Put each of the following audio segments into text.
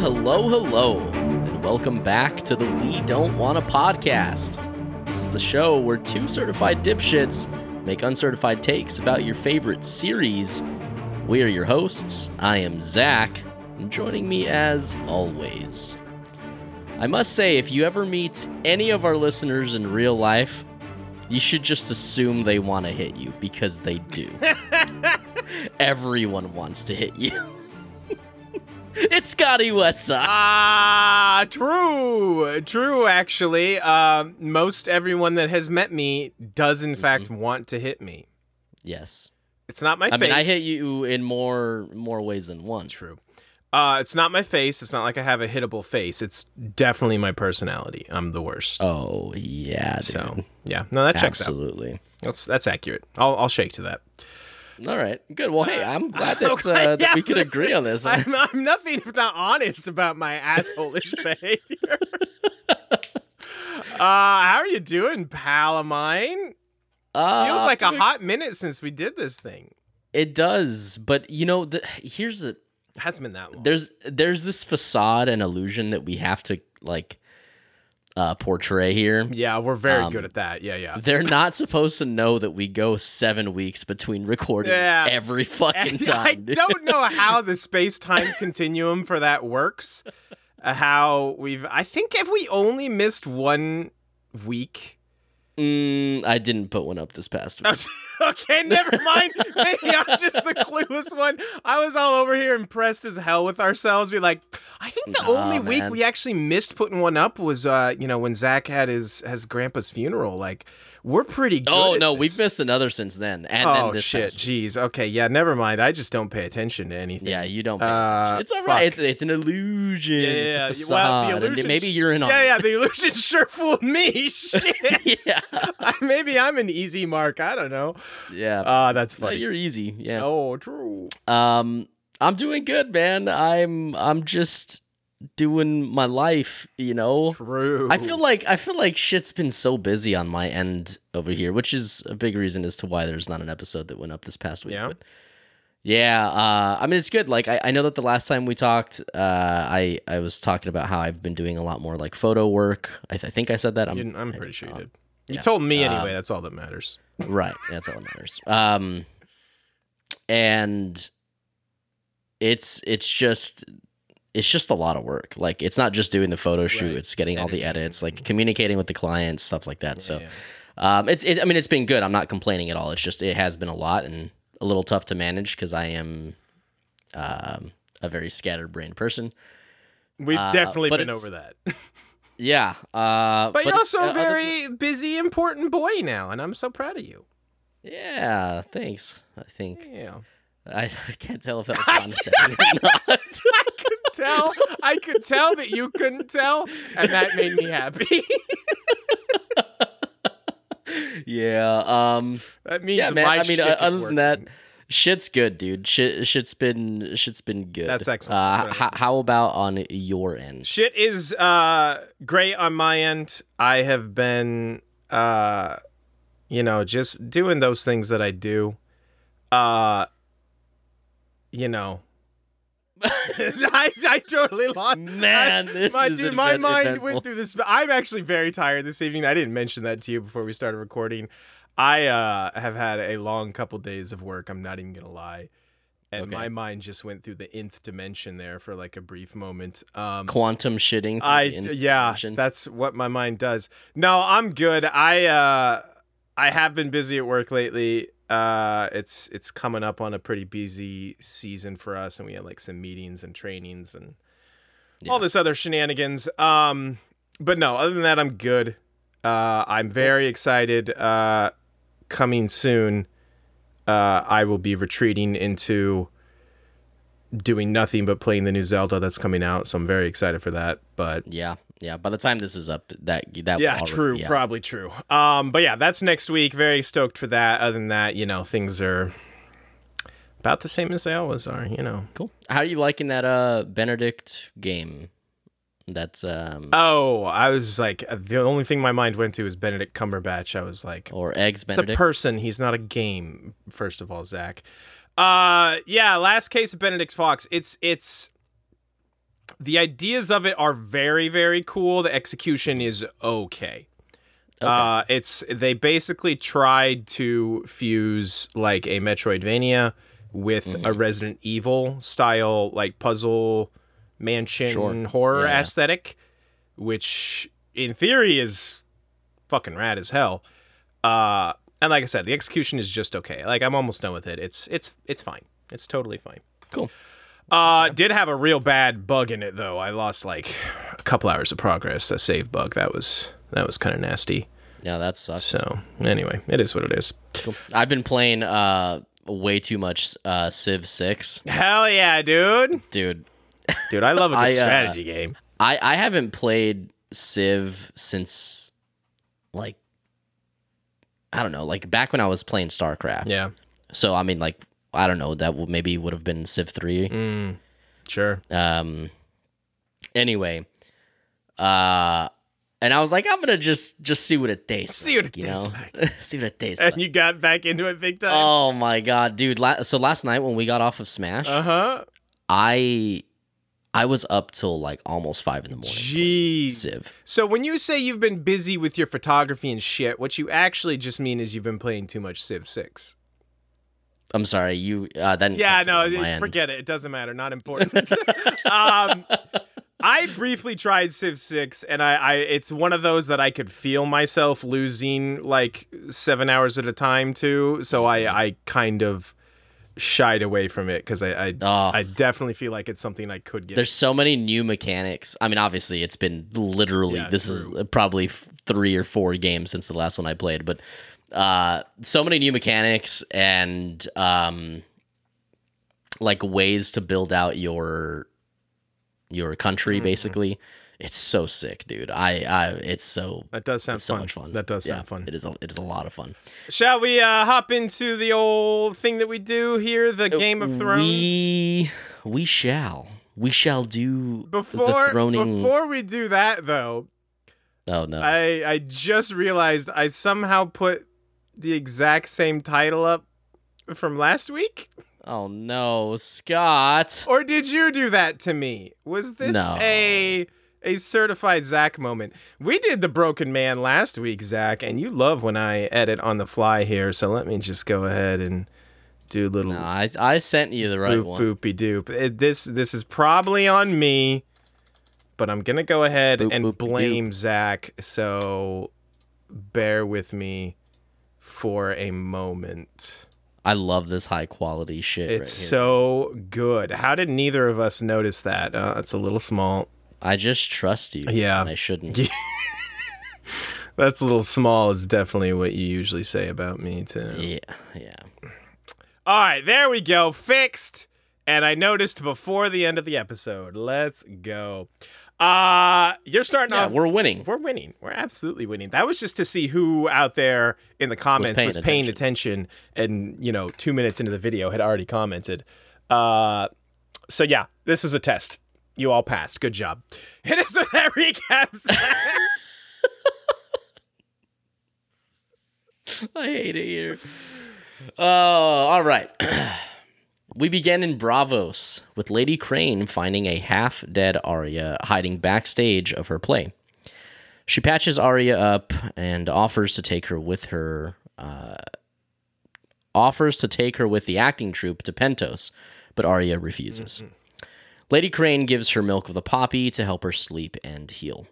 Hello, hello, and welcome back to the We Don't Wanna podcast. This is the show where two certified dipshits make uncertified takes about your favorite series. We are your hosts. I am Zach, and joining me as always. I must say, if you ever meet any of our listeners in real life, you should just assume they want to hit you because they do. Everyone wants to hit you. it's Scotty Westside. Ah, true, true. Actually, um, most everyone that has met me does in fact want to hit me. Yes. It's not my I face. mean, I hit you in more more ways than one. True. Uh, it's not my face. It's not like I have a hittable face. It's definitely my personality. I'm the worst. Oh yeah, dude. so yeah, no, that checks out. Absolutely. That's that's accurate. I'll I'll shake to that. All right, good. Well, hey, I'm glad that, Okay, uh, that yeah, we could agree on this. I'm, I'm nothing if not honest about my asshole-ish behavior. uh, how are you doing, pal of mine? Uh, Feels like a hot minute since we did this thing. It does, but you know, the, here's the It hasn't been that long. there's there's this facade and illusion that we have to like uh, portray here. yeah, we're very Um, good at that. Yeah, yeah. They're not supposed to know that we go seven weeks between recording Yeah. every fucking And time. I dude. don't know how the space-time continuum for that works. Uh, how we've I think if we only missed one week. Mm, I didn't put one up this past week. okay, never mind. Maybe I'm just the clueless one. I was all over here impressed as hell with ourselves. Be like, I think the Nah, only week we actually missed putting one up was uh, you know, when Zach had his his grandpa's funeral. Like, we're pretty good. Oh no, we've missed another since then, and oh then this shit, jeez. Okay, yeah, never mind. I just don't pay attention to anything. Yeah, you don't. Pay Uh, attention. it's all right. It's, it's an illusion. it's a Yeah, facade. well, the illusion. maybe you're in on Yeah, it. yeah. The illusion sure fooled me. Shit. yeah, I- Maybe I'm an easy mark. I don't know. yeah. Uh, that's funny. you're easy. Yeah. oh, true. Um, I'm doing good, man. I'm I'm just doing my life. You know. True. I feel like I feel like shit's been so busy on my end over here, which is a big reason as to why there's not an episode that went up this past week. Yeah? But yeah, uh, I mean it's good. Like I, I know that the last time we talked, uh, I I was talking about how I've been doing a lot more like photo work. I, th- I think I said that. I'm I'm pretty sure you uh, did. You yeah. told me Um, anyway. that's all that matters. right. That's all that matters. Um, and it's it's just it's just a lot of work. Like it's not just doing the photo shoot; Right. it's getting all the edits, like communicating with the clients, stuff like that. so. Yeah. Um, it's it, I mean it's been good. I'm not complaining at all. It's just it has been a lot and a little tough to manage because I am um, a very scatterbrained person. We've uh, definitely but been over that. Yeah, uh, But, you're also uh, a very busy, important boy now, and I'm so proud of you. yeah. Thanks. I think Yeah. I, I can't tell if that was condescending or not. I could tell I could tell that you couldn't tell, and that made me happy. yeah. Um. that means Yeah, man. I mean, uh, other than that, shit's good, dude. Shit, shit's been shit's been good. That's excellent. Uh, Right. how, how about on your end? Shit is uh great on my end. I have been uh you know, just doing those things that I do. Uh you know. I, I totally lost Man, this my, is dude, my event- mind eventful. went through this. I'm actually very tired this evening. I didn't mention that to you before we started recording. I uh, have had a long couple days of work. I'm not even gonna lie, and Okay. my mind just went through the nth dimension there for like a brief moment. Um, quantum shitting. I yeah, dimension. that's what my mind does. No, I'm good. I uh I have been busy at work lately. Uh it's it's coming up on a pretty busy season for us and we had like some meetings and trainings and Yeah. all this other shenanigans. Um but no, other than that I'm good. Uh I'm very excited uh coming soon. Uh I will be retreating into doing nothing but playing the new Zelda that's coming out, so I'm very excited for that. But Yeah, yeah. By the time this is up, that that yeah, already- true, yeah. probably true. Um, but yeah, that's next week. Very stoked for that. Other than that, you know, things are about the same as they always are. You know. Cool. How are you liking that uh Benedict game? That's um Oh, I was like, the only thing my mind went to is Benedict Cumberbatch. I was like, or eggs it's a person. He's not a game. First of all, Zach. Uh, yeah. Last case of Benedict Fox. It's it's the ideas of it are very very cool. The execution is okay. Uh, it's they basically tried to fuse like a Metroidvania with Mm-hmm. a Resident Evil style like puzzle mansion Sure. horror Yeah. aesthetic, which in theory is fucking rad as hell. Uh, and like I said, the execution is just okay. Like I'm almost done with it. It's it's it's fine. It's totally fine. Cool. Uh, did have a real bad bug in it though. I lost like a couple hours of progress. A save bug that was that was kind of nasty. Yeah, that sucks. So anyway, it is what it is. Cool. I've been playing uh way too much uh Civ 6. Hell yeah, dude! Dude, Dude, I love a good I, uh, strategy game. I I haven't played Civ since like I don't know, like back when I was playing StarCraft. Yeah, So I mean like I don't know, that would maybe would have been Civ 3. Mm. sure. Um anyway, uh and I was like, I'm gonna just just see what it tastes. See what like, it tastes know? see what it tastes like. And like. you got back into it big time. Oh my god, dude! La- so last night when we got off of Smash, uh huh. I I was up till like almost five in the morning. Jeez. Civ. So when you say you've been busy with your photography and shit, what you actually just mean is you've been playing too much Civ Six. I'm sorry, you. Uh, then Yeah, no, it- forget it. It doesn't matter. Not important. um, I briefly tried Civ Six, and I, I, it's one of those that I could feel myself losing like seven hours at a time to. So I, I kind of shied away from it because I, I, Oh. I definitely feel like it's something I could get. There's so many new mechanics. I mean, obviously, it's been literally Yeah, this is probably three or four games since the last one I played, but uh, so many new mechanics and um, like ways to build out your your country. Mm-hmm. Basically, it's so sick, dude. I, I it's so that does sound so fun. much fun. That does Yeah, sound fun. It is. A, it is a lot of fun. Shall we uh, hop into the old thing that we do here, the Game of Thrones? We we shall we shall do before the throning. before we do that though, oh no! I I just realized I somehow put the exact same title up from last week. oh no, Scott! Or did you do that to me? Was this No. a a certified Zach moment? We did the Broken Man last week, Zach, and you love when I edit on the fly here. So let me just go ahead and do a little No, I I sent you the right boop one. boopy doop. It, this this is probably on me, but I'm gonna go ahead Boop, and boopy blame Zach. So bear with me for a moment. I love this high quality shit. It's right here. so good. How did neither of us notice that? Uh, it's a little small. I just trust you. Yeah. and I shouldn't. That's a little small. Is definitely what you usually say about me too. Yeah, yeah. All right, there we go. Fixed. And I noticed before the end of the episode. Let's go. Uh you're starting Yeah, off we're winning. We're winning. We're absolutely winning. That was just to see who out there in the comments was paying paying, attention. and, you know, 2 minutes into the video had already commented. Uh so yeah, this is a test. You all passed. Good job. Hit us with that recap. I hate it here. Oh, all right. we begin in Braavos with Lady Crane finding a half dead Arya hiding backstage of her play. She patches Arya up and offers to take her with her. Uh, offers to take her with the acting troupe to Pentos, but Arya refuses. Lady Crane gives her milk of the poppy to help her sleep and heal.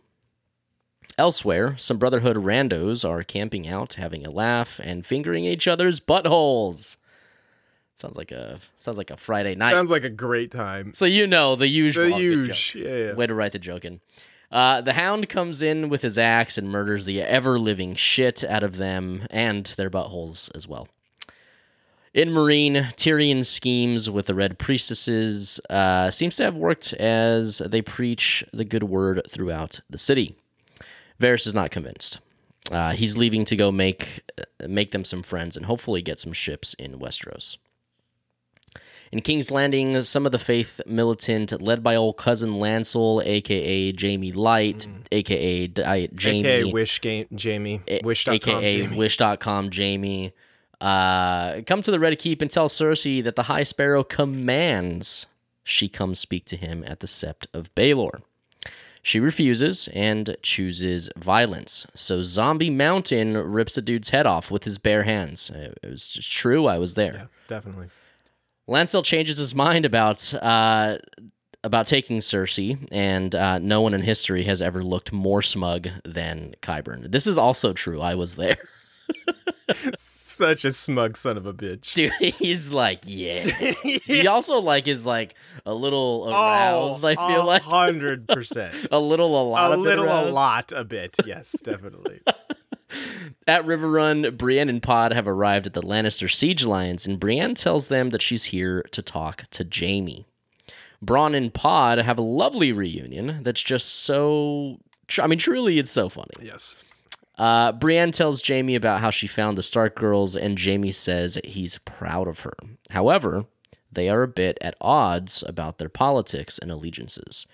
Elsewhere, some Brotherhood randos are camping out, having a laugh, and fingering each other's buttholes. Sounds like a sounds like a Friday night. Sounds like a great time. so you know the usual. The Good huge. joke. Yeah, yeah. Way to write the joke in. Uh, the Hound comes in with his axe and murders the ever living shit out of them and their buttholes as well. In Meereen, Tyrion schemes with the Red Priestesses uh, seems to have worked as they preach the good word throughout the city. Varys is not convinced. Uh, he's leaving to go make make them some friends and hopefully get some ships in Westeros. In King's Landing, some of the Faith militant, led by old cousin Lancel, aka Jaime Light, aka Diet Jaime, AKA Wish game Jaime. Wish.com aka Jaime. Wish.com Jaime, uh, come to the Red Keep and tell Cersei that the High Sparrow commands she come speak to him at the Sept of Baelor. She refuses and chooses violence. So Zombie Mountain rips a dude's head off with his bare hands. It was just true. I was there. Yeah, definitely. Lancel changes his mind about uh, about taking Cersei, and uh, no one in history has ever looked more smug than Qyburn. This is also true. I was there. Such a smug son of a bitch. Dude, he's like, yeah. He also like is like a little aroused. I feel like hundred percent. a little, a lot, A little, a lot, a bit. Yes, definitely. At Riverrun, Brienne and Pod have arrived at the Lannister siege lines, and Brienne tells them that she's here to talk to Jaime. Bronn and Pod have a lovely reunion that's just so. I mean, truly, it's so funny. yes. Uh, Brienne tells Jaime about how she found the Stark girls, and Jaime says he's proud of her. However, they are a bit at odds about their politics and allegiances.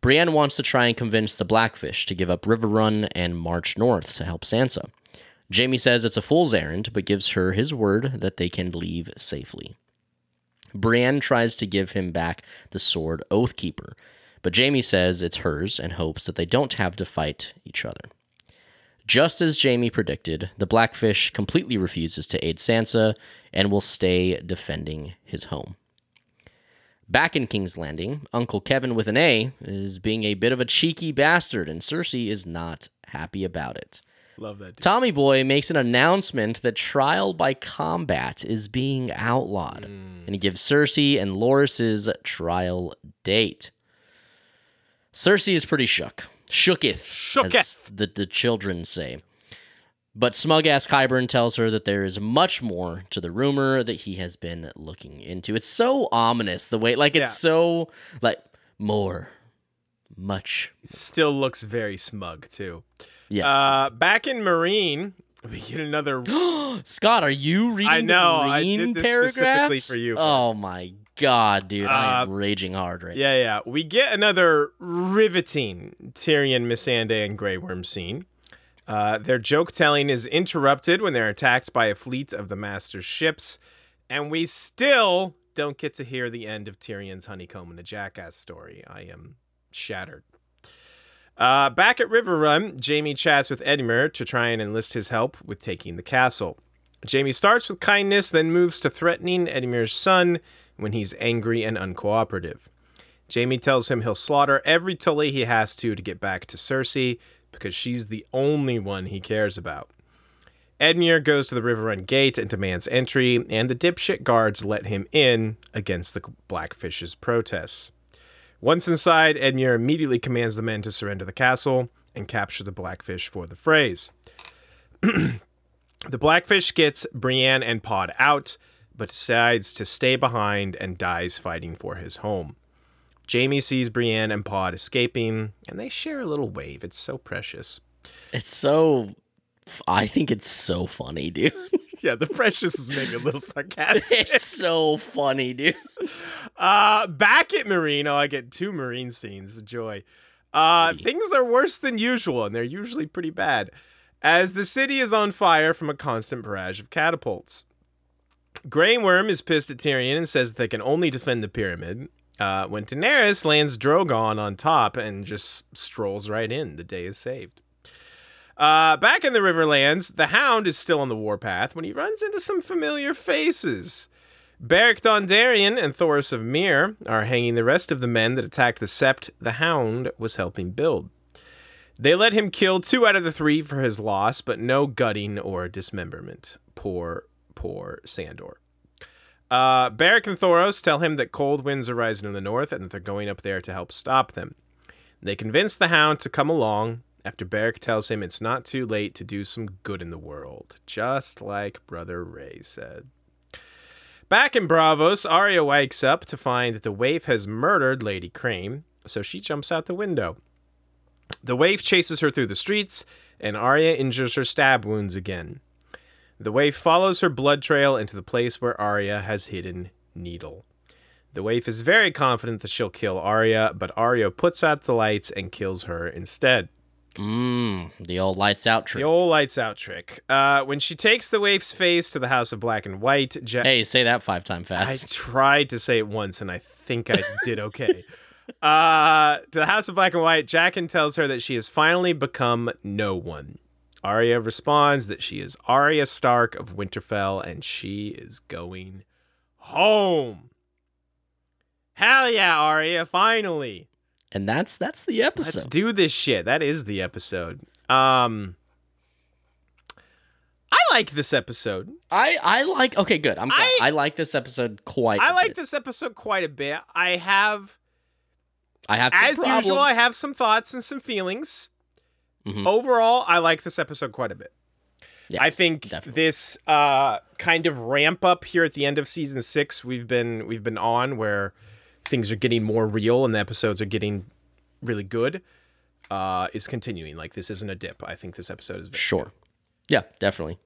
Brienne wants to try and convince the Blackfish to give up Riverrun and march north to help Sansa. Jaime says it's a fool's errand, but gives her his word that they can leave safely. Brienne tries to give him back the sword Oathkeeper, but Jaime says it's hers and hopes that they don't have to fight each other. Just as Jaime predicted, the Blackfish completely refuses to aid Sansa and will stay defending his home. Back in King's Landing, Uncle Kevin with an A is being a bit of a cheeky bastard, and Cersei is not happy about it. Love that. Dude. Tommy Boy makes an announcement that trial by combat is being outlawed, mm. and he gives Cersei and Loras's trial date. Cersei is pretty shook. Shooketh, Shooketh. as the, the children say. But smug ass Qyburn tells her that there is much more to the rumor that he has been looking into. It's so ominous the way, like, it's Yeah. so, like, more, much. Still looks very smug too. Yes. Uh, back in Meereen, we get another. Scott, are you reading I know, I did this specifically for you. Oh my god, dude, I am Uh, raging hard right Yeah, yeah. We get another riveting Tyrion, Missandei, and Grey Worm scene. Uh, their joke telling is interrupted when they're attacked by a fleet of the Master's ships, and we still don't get to hear the end of Tyrion's honeycomb and a jackass story. I am shattered. Uh, back at River Run, Jaime chats with Edmure to try and enlist his help with taking the castle. Jaime starts with kindness, then moves to threatening Edmure's son when he's angry and uncooperative. Jaime tells him he'll slaughter every Tully he has to to get back to Cersei because she's the only one he cares about. Edmure goes to the Riverrun gate and demands entry, and the dipshit guards let him in against the Blackfish's protests. Once inside, Edmure immediately commands the men to surrender the castle and capture the Blackfish for the Freys. the Blackfish gets Brienne and Pod out, but decides to stay behind and dies fighting for his home. Jaime sees Brienne and Pod escaping, and they share a little wave. It's so precious. It's so. I think it's so funny, dude. Yeah, the precious is maybe a little sarcastic. it's so funny, dude. Uh, back at Meereen, oh, I get two Meereen scenes. Joy. Uh, things are worse than usual, and they're usually pretty bad, as the city is on fire from a constant barrage of catapults. Grey Worm is pissed at Tyrion and says that they can only defend the pyramid. Uh, when Daenerys lands Drogon on top and just strolls right in, the day is saved. Uh, back in the Riverlands, the Hound is still on the warpath when he runs into some familiar faces. Beric Dondarrion and Thoros of Myr are hanging the rest of the men that attacked the Sept the Hound was helping build. They let him kill two out of the three for his loss, but no gutting or dismemberment. Poor, poor Sandor. Uh, Beric and Thoros tell him that cold winds are rising in the north and that they're going up there to help stop them. They convince the Hound to come along after Beric tells him it's not too late to do some good in the world, just like Brother Ray said. Back in Braavos, Arya wakes up to find that the waif has murdered Lady Crane, so she jumps out the window. The waif chases her through the streets, and Arya injures her stab wounds again. The waif follows her blood trail into the place where Arya has hidden Needle. The waif is very confident that she'll kill Arya, but Arya puts out the lights and kills her instead. Mmm, the old lights out trick. The old lights out trick. Uh, when she takes the waif's face to the House of Black and White, Je- hey, say that five times fast. I tried to say it once and I think I did okay. Uh, to the House of Black and White, Jaqen tells her that she has finally become no one. Arya responds that she is Arya Stark of Winterfell and she is going home. Hell yeah, Arya, finally. And that's that's the episode. Let's do this shit. That is the episode. Um I like this episode. I I like okay, good. I'm glad. I- I, like this episode quite. I like this episode quite a bit. I have I have some as problems. usual, I have some thoughts and some feelings. Mhm. Overall, I like this episode quite a bit. Yeah, I think definitely. this uh, kind of ramp up here at the end of season six we've been we've been on where things are getting more real and the episodes are getting really good uh, is continuing. Like this isn't a dip. I think this episode is very Sure. Yeah, definitely.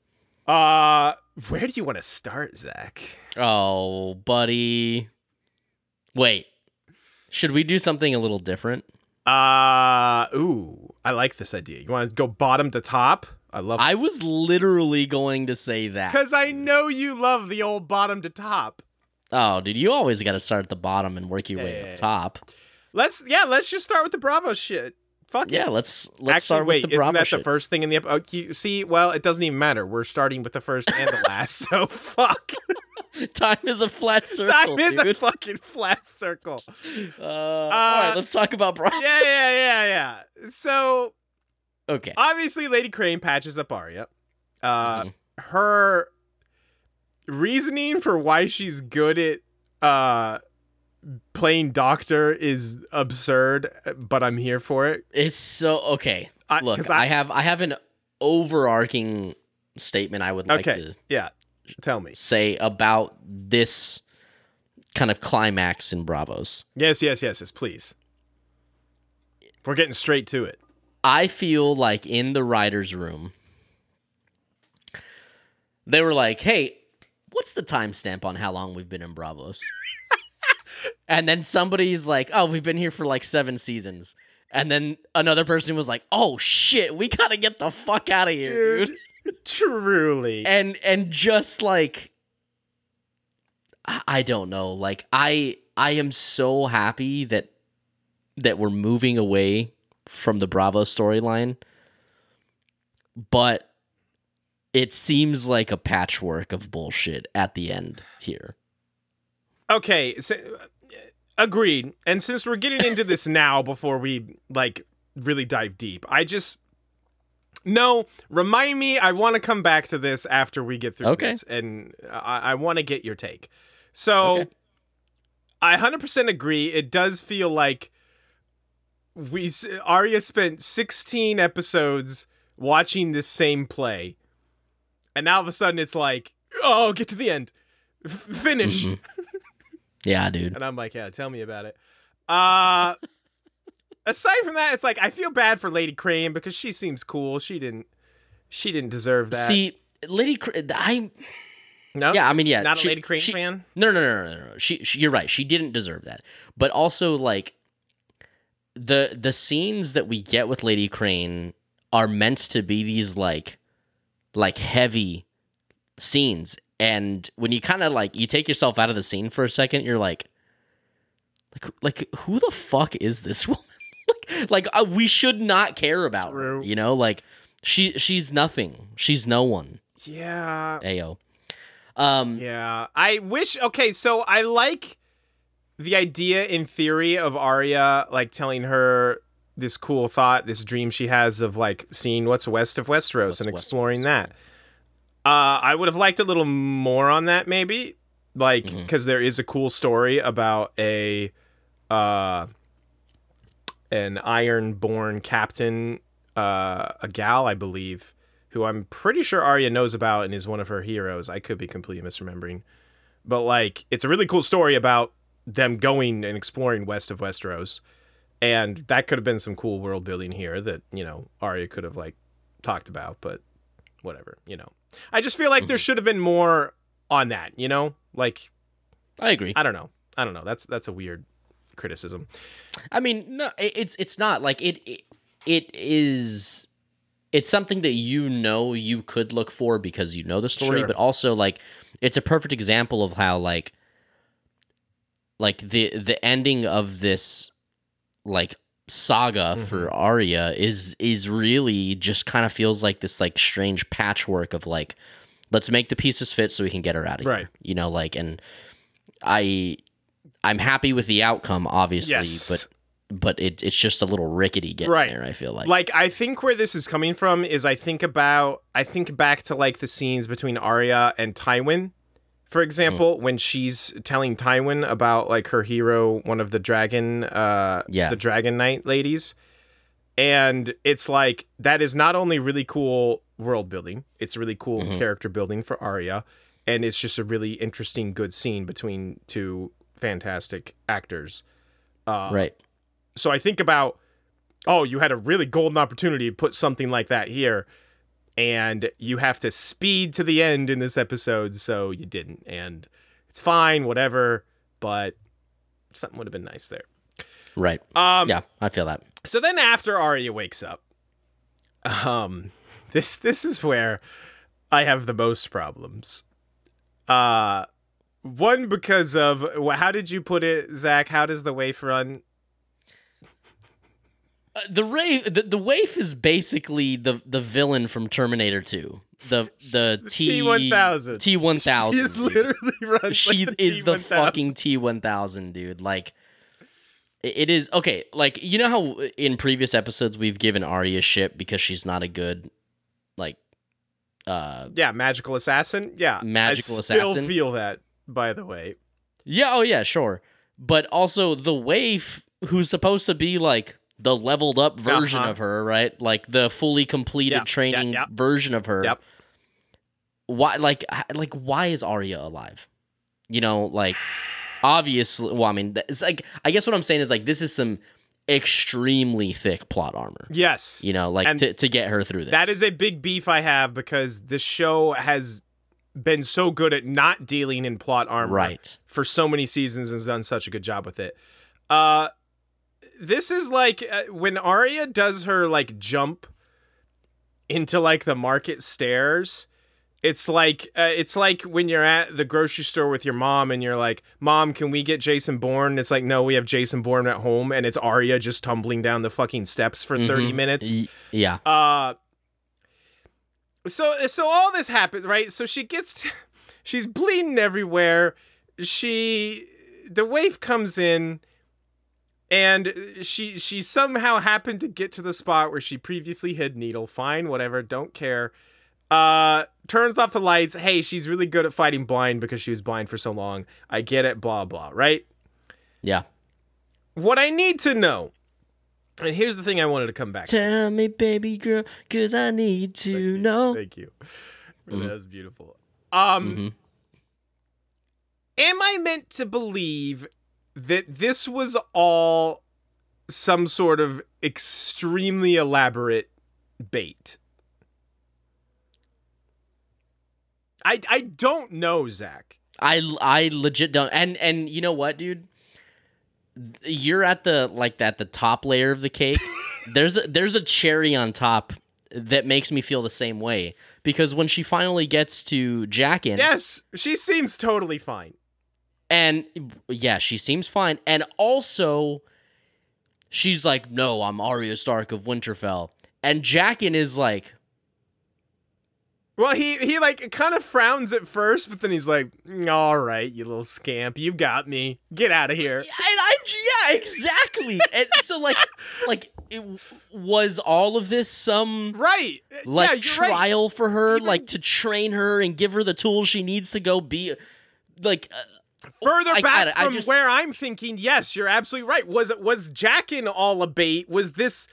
Uh, where do you want to start, Zach? Oh, buddy. Wait. Should we do something a little different? Uh, ooh, I like this idea. You want to go bottom to top? I love I was literally going to say that. because I know you love the old bottom to top. Oh, dude, you always got to start at the bottom and work your way up top. Let's yeah, let's just start with the Bravo shit. Fuck Yeah, it. let's let's Actually, start wait, with the Bravo. isn't that shit. the first thing in the episode? Oh, you see, well, it doesn't even matter. We're starting with the first and the last, so fuck. Time is a flat circle, Time is a fucking flat circle. uh, all right, let's talk about Bravo. Yeah, yeah, yeah, yeah. So Okay. obviously, Lady Crane patches up Arya. Uh, Mhm. her reasoning for why she's good at uh playing doctor is absurd, but I'm here for it. It's so okay. I, Look, 'cause I, have I have an overarching statement I would like okay, to yeah. Tell me. say about this kind of climax in Braavos. Yes, yes, yes, yes. Please. We're getting straight to it. I feel like in the writers' room, they were like, "Hey, what's the timestamp on how long we've been in Braavos?" and then somebody's like, "Oh, we've been here for like seven seasons." And then another person was like, "Oh shit, we gotta get the fuck out of here, dude." Truly. and and just like I, I don't know like i i am so happy that that we're moving away from the bravo storyline but it seems like a patchwork of bullshit at the end here Okay, so, uh, agreed. And since we're getting into this now before we like really dive deep, I just no, remind me. I want to come back to this after we get through Okay. this, and I, I want to get your take. So, Okay. I hundred percent agree. It does feel like we Arya spent sixteen episodes watching this same play, and now all of a sudden it's like, oh, get to the end, F- finish. Mhm. yeah dude And I'm like, yeah, tell me about it. Uh aside from that, it's like I feel bad for Lady Crane because she seems cool. She didn't she didn't deserve that. see lady Cra- i no? yeah i mean yeah Not a Lady Crane she- fan? No, no, no, no, no, no. She, she, you're right. She didn't deserve that. But also, like the the scenes that we get with Lady Crane are meant to be these like like heavy scenes, and when you kind of like you take yourself out of the scene for a second, you're like, like, like who the fuck is this woman? like, like uh, we should not care about her. You know, like she she's nothing. She's no one. Yeah. Ayo. Um, Yeah. I wish okay, so I like the idea in theory of Arya like telling her this cool thought, this dream she has of like seeing what's west of Westeros What's and exploring Westeros. that. Uh, I would have liked a little more on that, maybe, like because there is a cool story about a, uh, an Iron-born captain, uh, a gal, I believe, who I'm pretty sure Arya knows about and is one of her heroes. I could be completely misremembering, but like it's a really cool story about them going and exploring west of Westeros, and that could have been some cool world building here that you know Arya could have like talked about, but whatever, you know. I just feel like there mm-hmm. should have been more on that, you know? Like I agree. I don't know. I don't know. That's that's a weird criticism. I mean, no, it's it's not like it. It, it is. It's something that you know you could look for because you know the story, Sure. but also like it's a perfect example of how like like the the ending of this like saga Mm-hmm. for Arya is is really just kind of feels like this like strange patchwork of like let's make the pieces fit so we can get her out of Right. here. You know, like and I I'm happy with the outcome obviously, Yes. but but it, it's just a little rickety getting Right. there, I feel like. Like I think where this is coming from is I think about I think back to like the scenes between Arya and Tywin, for example, when she's telling Tywin about like her hero, one of the dragon uh Yeah. the Dragon Knight ladies. And it's like that is not only really cool world building, it's really cool Mm-hmm. character building for Arya, and it's just a really interesting good scene between two fantastic actors. right. So I think about, oh, you had a really golden opportunity to put something like that here, and you have to speed to the end in this episode, so you didn't. And it's fine, whatever, but something would have been nice there. Right. Um, yeah, I feel that. So then after Arya wakes up, um, this this is where I have the most problems. Uh, one because of how did you put it, Zach? How does the waif run? Uh, the Wraith, the, the Waif is basically the the villain from Terminator 2. The the T T1000. T one thousand. She's literally runs. She like is the T1000. fucking T one thousand, dude. Like, it is okay. Like you know how in previous episodes we've given Arya shit because she's not a good, like, uh, yeah, magical assassin. Yeah, Magical I still assassin. feel that. By the way, yeah, oh yeah, sure. But also the Waif, who's supposed to be like the leveled up version Uh-huh. of her, right? Like the fully completed Yeah, yeah, training yeah. version of her. Yep. Why like like why is Arya alive? You know, like obviously well, I mean, it's like I guess what I'm saying is like this is some extremely thick plot armor. yes, You know, like And to, to get her through this. that is a big beef I have because the show has been so good at not dealing in plot armor right. for so many seasons and has done such a good job with it. Uh, this is like uh, when Arya does her like jump into like the market stairs. It's like uh, it's like when you're at the grocery store with your mom and you're like, "Mom, can we get Jason Bourne?" It's like, "No, we have Jason Bourne at home," and it's Arya just tumbling down the fucking steps for 30 Mhm. minutes. Y- yeah. Uh so so all this happens, right? So she gets to, she's bleeding everywhere. She the wave comes in and she she somehow happened to get to the spot where she previously hid needle. Fine, whatever, don't care. Uh turns off the lights. Hey, she's really good at fighting blind because she was blind for so long. I get it, blah blah, right? Yeah. What I need to know. And here's the thing I wanted to come back to. Tell me, baby girl, cause I need to know. Thank you. That was beautiful. Um, Mhm. am I meant to believe that this was all some sort of extremely elaborate bait? I I don't know, Zach. I I legit don't. And and you know what, dude? You're at the like at the top layer of the cake. there's a, there's a cherry on top that makes me feel the same way because when she finally gets to Jaqen, Yes, she seems totally fine. And yeah, she seems fine, and also she's like, "No, I'm Arya Stark of Winterfell," and Jaqen is like, Well, he he like kind of frowns at first, but then he's like, "Mm, "All right, you little scamp, you got me. Get out of here." and I yeah exactly, and so like like it was all of this some Right. like yeah, you're right. trial for her, Even- like to train her and give her the tools she needs to go be like uh, Further I back got it. I from just- where I'm thinking, yes, you're absolutely right. Was it was Jaqen all a bait? Was this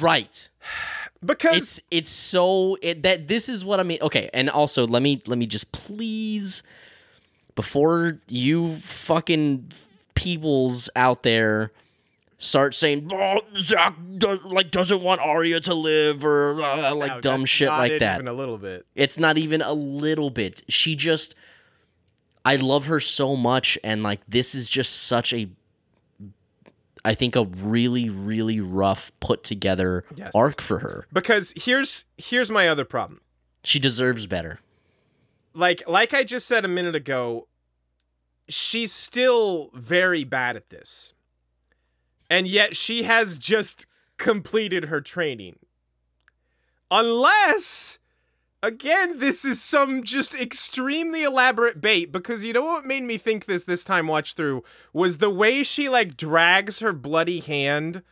right. because It's it's so it, that this is what I mean. Okay, and also let me let me just please before you fucking peoples out there start saying oh, Zach does, like doesn't want Arya to live or uh, like No, dumb shit like that. Even a little bit. It's not even a little bit. She just I love her so much and like this is just such a I think a really really rough put together Yes. arc for her. Because here's here's my other problem. She deserves better. Like like I just said a minute ago, she's still very bad at this. And yet she has just completed her training. Unless again this is some just extremely elaborate bait because you know what made me think this this time watch through was the way she like drags her bloody hand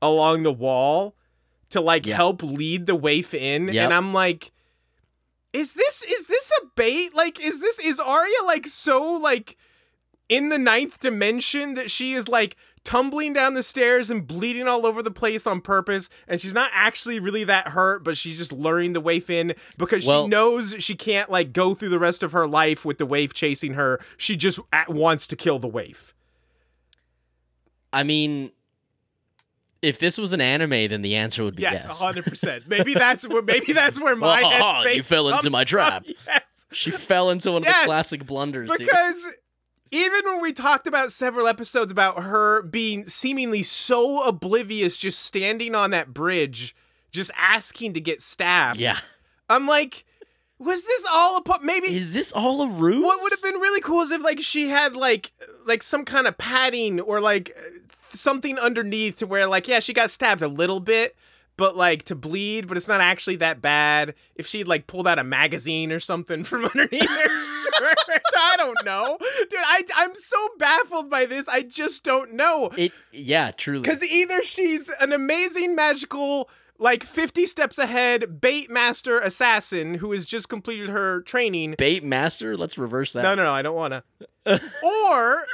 along the wall to like help lead the waif in Yep. and I'm like is this is this a bait like is this is Arya like so like in the ninth dimension that she is like tumbling down the stairs and bleeding all over the place on purpose and she's not actually really that hurt but she's just luring the waif in because Well- she knows she can't like go through the rest of her life with the waif chasing her she just at wants to kill the waif I mean, if this was an anime, then the answer would be yes, yes. 100% maybe that's where maybe that's where my Oh, headspace you fell into my trap. yes She fell into one of Yes, the classic blunders, dude. Even when we talked about several episodes about her being seemingly so oblivious just standing on that bridge just asking to get stabbed Yeah. i'm like was this all a maybe Is this all a ruse? what would have been really cool is if like she had like like some kind of padding or like something underneath to where like yeah she got stabbed a little bit but like to bleed but it's not actually that bad if she like pulled out a magazine or something from underneath her i don't know dude I, i'm so baffled by this i just don't know It yeah, truly. because either she's an amazing magical like 50 steps ahead bait master assassin who has just completed her training Bait master, let's reverse that. no, no, no, I don't want to. or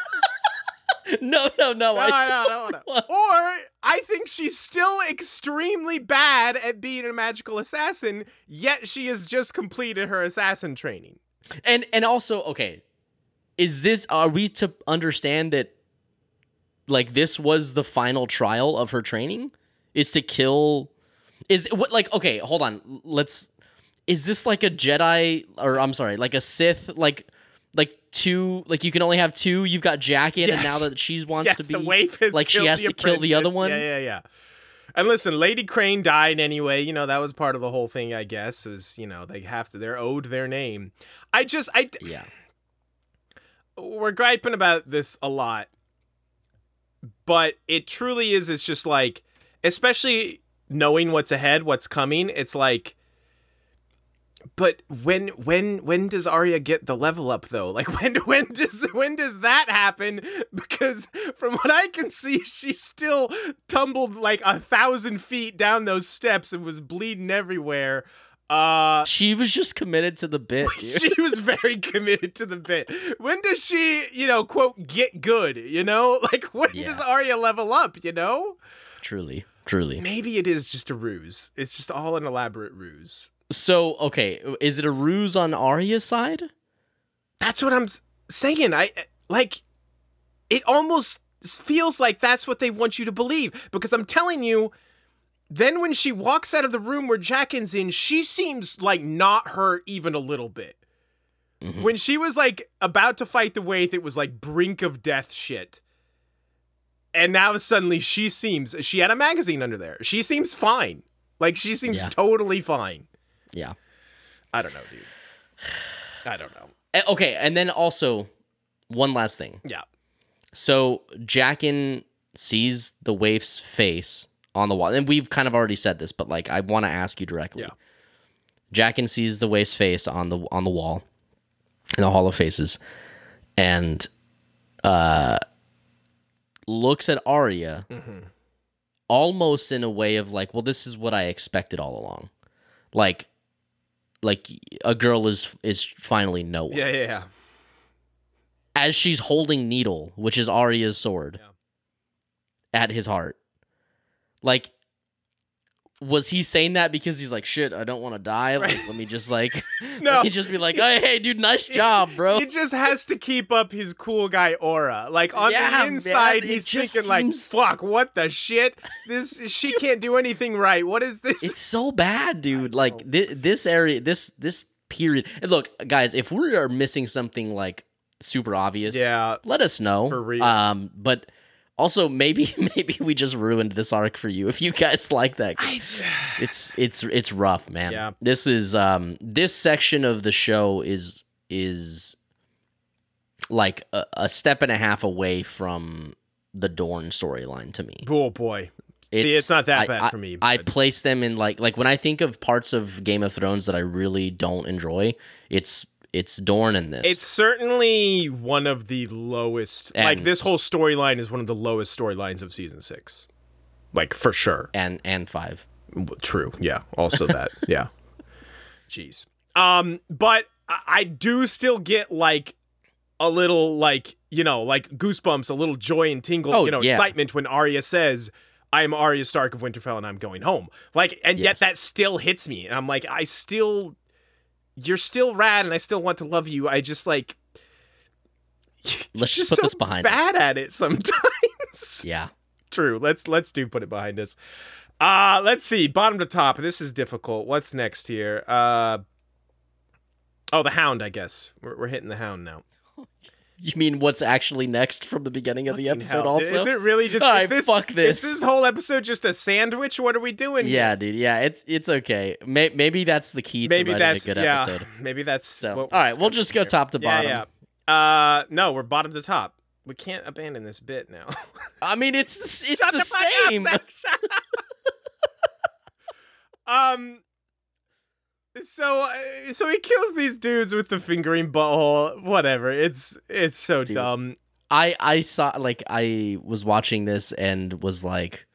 no, no, no. no, I don't don't want- want to. Or I think she's still extremely bad at being a magical assassin, yet she has just completed her assassin training. And and also, okay, is this are we to understand that like this was the final trial of her training? Is to kill is what like okay, hold on. Let's is this like a Jedi or I'm sorry, like a Sith like like two like you can only have two. You've got Jaqen and now that she wants Yes, to be the waif has like she has to kill the other one. Yeah, yeah, yeah. And listen, Lady Crane died anyway. You know that was part of the whole thing, I guess. Is you know they have to, they're owed their name. I just, I, yeah. we're griping about this a lot, but it truly is. It's just like, especially knowing what's ahead, what's coming. It's like, but when when when does Arya get the level up though? Like when when does when does that happen? Because from what I can see, she still tumbled like a thousand feet down those steps and was bleeding everywhere. Uh She was just committed to the bit. she was very committed to the bit. When does she, you know, quote, get good? You know, like when Yeah. does Arya level up? You know, truly, truly. maybe it is just a ruse. It's just all an elaborate ruse. So okay, is it a ruse on Arya's side? That's what I'm saying. I like. It almost feels like that's what they want you to believe because I'm telling you. Then when she walks out of the room where Jaqen's in, she seems like not hurt even a little bit. Mhm. When she was like about to fight the Waith, it was like brink of death shit. And now suddenly she seems she had a magazine under there. She seems fine. Like she seems Yeah. totally fine. Yeah. I don't know, dude. I don't know. Eh, Okay, and then also one last thing. Yeah. So Jaqen sees the waif's face on the wall, and we've kind of already said this, but like I want to ask you directly. Yeah. Jaqen sees the waif's face on the on the wall in the Hall of Faces, and uh, looks at Arya Mm-hmm. almost in a way of like, well, this is what I expected all along, like. Like a girl is is finally no one Yeah, yeah, yeah. as she's holding Needle, which is Arya's sword, at his heart. Like, was he saying that because he's like, shit, I don't want to die? Like, let me just like, No. he just be like, hey, hey, dude, nice job, bro. He just has to keep up his cool guy aura. Like on Yeah, the inside, man, he's thinking like, "Fuck, what the shit? This she can't do anything right. What is this?" It's so bad, dude. Like thi- this area, this this period. And look, guys, if we are missing something like super obvious, yeah, let us know. For real. Um, but also maybe maybe we just ruined this arc for you if you guys like that. it's it's it's rough, man. Yeah. This is um this section of the show is is like a, a step and a half away from the Dorne storyline to me. Oh boy. See, it's not that I- bad I- for me, I place them in like like when I think of parts of Game of Thrones that I really don't enjoy, it's it's Dorne in this. It's certainly one of the lowest. like this whole storyline is one of the lowest storylines of season six, like for sure. and and five. True. Yeah. Also that. yeah. Jeez. Um, but I- do still get like a little like you know like goosebumps, a little joy and tingle, Oh, you know, yeah. excitement when Arya says. I am Arya Stark of Winterfell and I'm going home. Like, and yet that still hits me. And I'm like, I still, you're still rad and I still want to love you. I just like, Let's just put so this behind us. bad at it sometimes. Yeah. True. Let's let's do put it behind us. Uh let's see. Bottom to top. This is difficult. What's next here? Uh Oh, the hound, I guess. We're, we're hitting the hound now. You mean what's actually next from the beginning of the episode? Also, Is it really just Alright, is this, fuck this. Is this whole episode just a sandwich? What are we doing? here? yeah, dude. Yeah, it's it's okay. May, maybe that's the key Maybe to that's a good yeah. episode. Maybe that's So, all right, we'll just go here. top to bottom. Yeah, yeah. Uh no, we're bottom to top. We can't abandon this bit now. I mean, it's the, it's Shut the, the same. Um. So, uh, so he kills these dudes with the fingering butthole. Whatever. It's it's so Dude. dumb. I I saw like I was watching this and was like,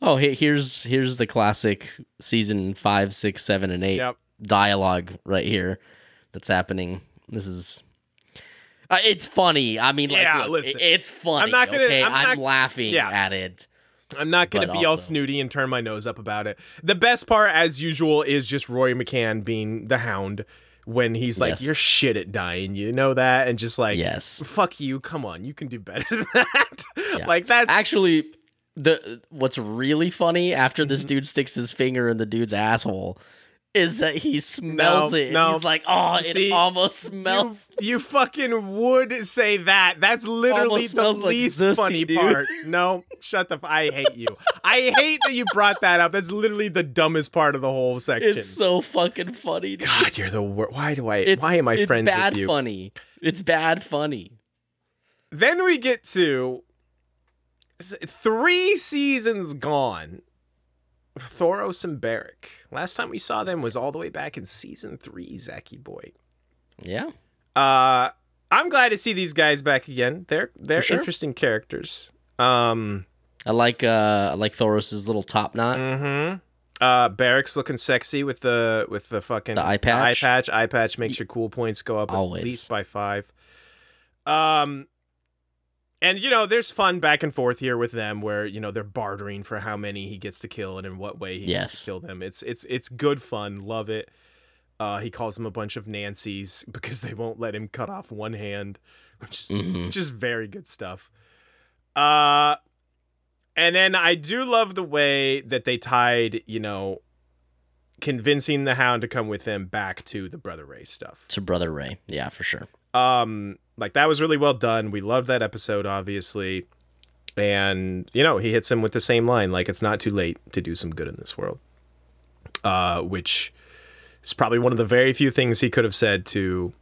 oh, here's here's the classic season five, six, seven, and eight Yep. dialogue right here that's happening. This is. Uh, it's funny. I mean, like, Yeah, look, listen. it- it's funny. I'm not gonna- Okay, I'm I'm, not- laughing yeah. at it. I'm not gonna But be all snooty and turn my nose up about it. The best part, as usual, is just Rory McCann being the Hound when he's like, Yes. "You're shit at dying," you know that, and just like, Yes. fuck you. Come on, you can do better than that. Yeah. Like that's Actually, the what's really funny after Mm-hmm. this dude sticks his finger in the dude's asshole is that he smells No, it. no. He's like, oh, it See, almost smells. you fucking would say that. That's literally the like least Zussy, funny dude. part. No, shut the. F- I hate you. I hate that you brought that up. That's literally the dumbest part of the whole section. It's so fucking funny. dude. God, you're the worst. Why do I? It's, why am I friends bad with you? It's bad funny. It's bad funny. Then we get to three seasons gone. Thoros and Beric. Last time we saw them was all the way back in season three, Zachy boy. Yeah. Uh, I'm glad to see these guys back again. They're they're sure. interesting characters. Um, I like uh I like Thoros's little top knot. mm-hmm. Uh, Beric's looking sexy with the with the fucking The eye patch? eye patch. Eye patch makes your cool points go up Always. at least by five. Um, and you know, there's fun back and forth here with them, where you know they're bartering for how many he gets to kill and in what way he gets Yes. to kill them. It's it's it's good fun. Love it. Uh, he calls them a bunch of Nancy's because they won't let him cut off one hand, which is Mhm. which is very good stuff. Uh and then I do love the way that they tied, you know, convincing the hound to come with them back to the brother Ray stuff. To Brother Ray. Yeah, for sure. Um like that was really well done. We loved that episode obviously. And you know, he hits him with the same line like it's not too late to do some good in this world. Uh which is probably one of the very few things he could have said to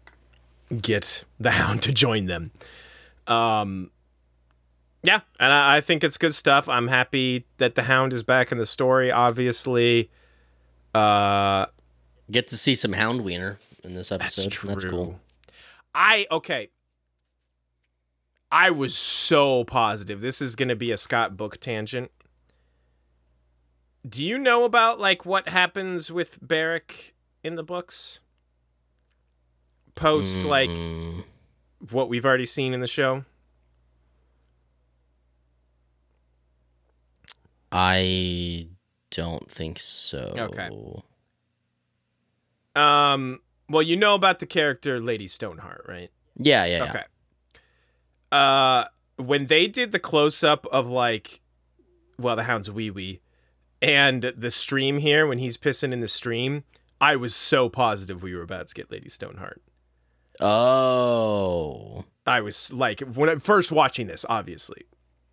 get the hound to join them. Um yeah, and I, I think it's good stuff. I'm happy that the hound is back in the story, obviously. Uh Get to see some Hound Wiener in this that's episode. true. That's cool. I okay. I was so positive. This is going to be a Scott book tangent. Do you know about like what happens with Beric in the books? Post like Mm, what we've already seen in the show? I don't think so. Okay. Um well, you know about the character Lady Stoneheart, right? Yeah, yeah, yeah. Okay. Uh, when they did the close up of like, well, the hound's wee wee, and the stream here when he's pissing in the stream, I was so positive we were about to get Lady Stoneheart. Oh, I was like, when I first watching this, obviously,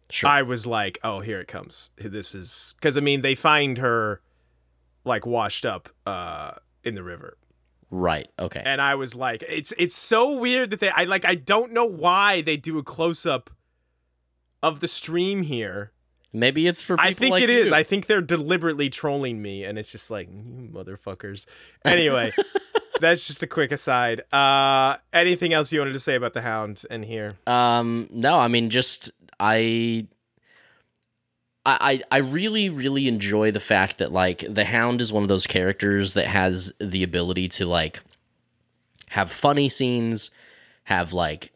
sure. I was like, oh, here it comes. This is because I mean they find her like washed up uh in the river. Right. Okay. and I was like, it's it's so weird that they I like I don't know why they do a close up of the stream here. Maybe it's for people I think like it is. you. I think they're deliberately trolling me, and it's just like you motherfuckers. Anyway, that's just a quick aside. Uh, anything else you wanted to say about the Hound and here? Um, no, I mean, just I, I, I really, really enjoy the fact that like the Hound is one of those characters that has the ability to like have funny scenes, have like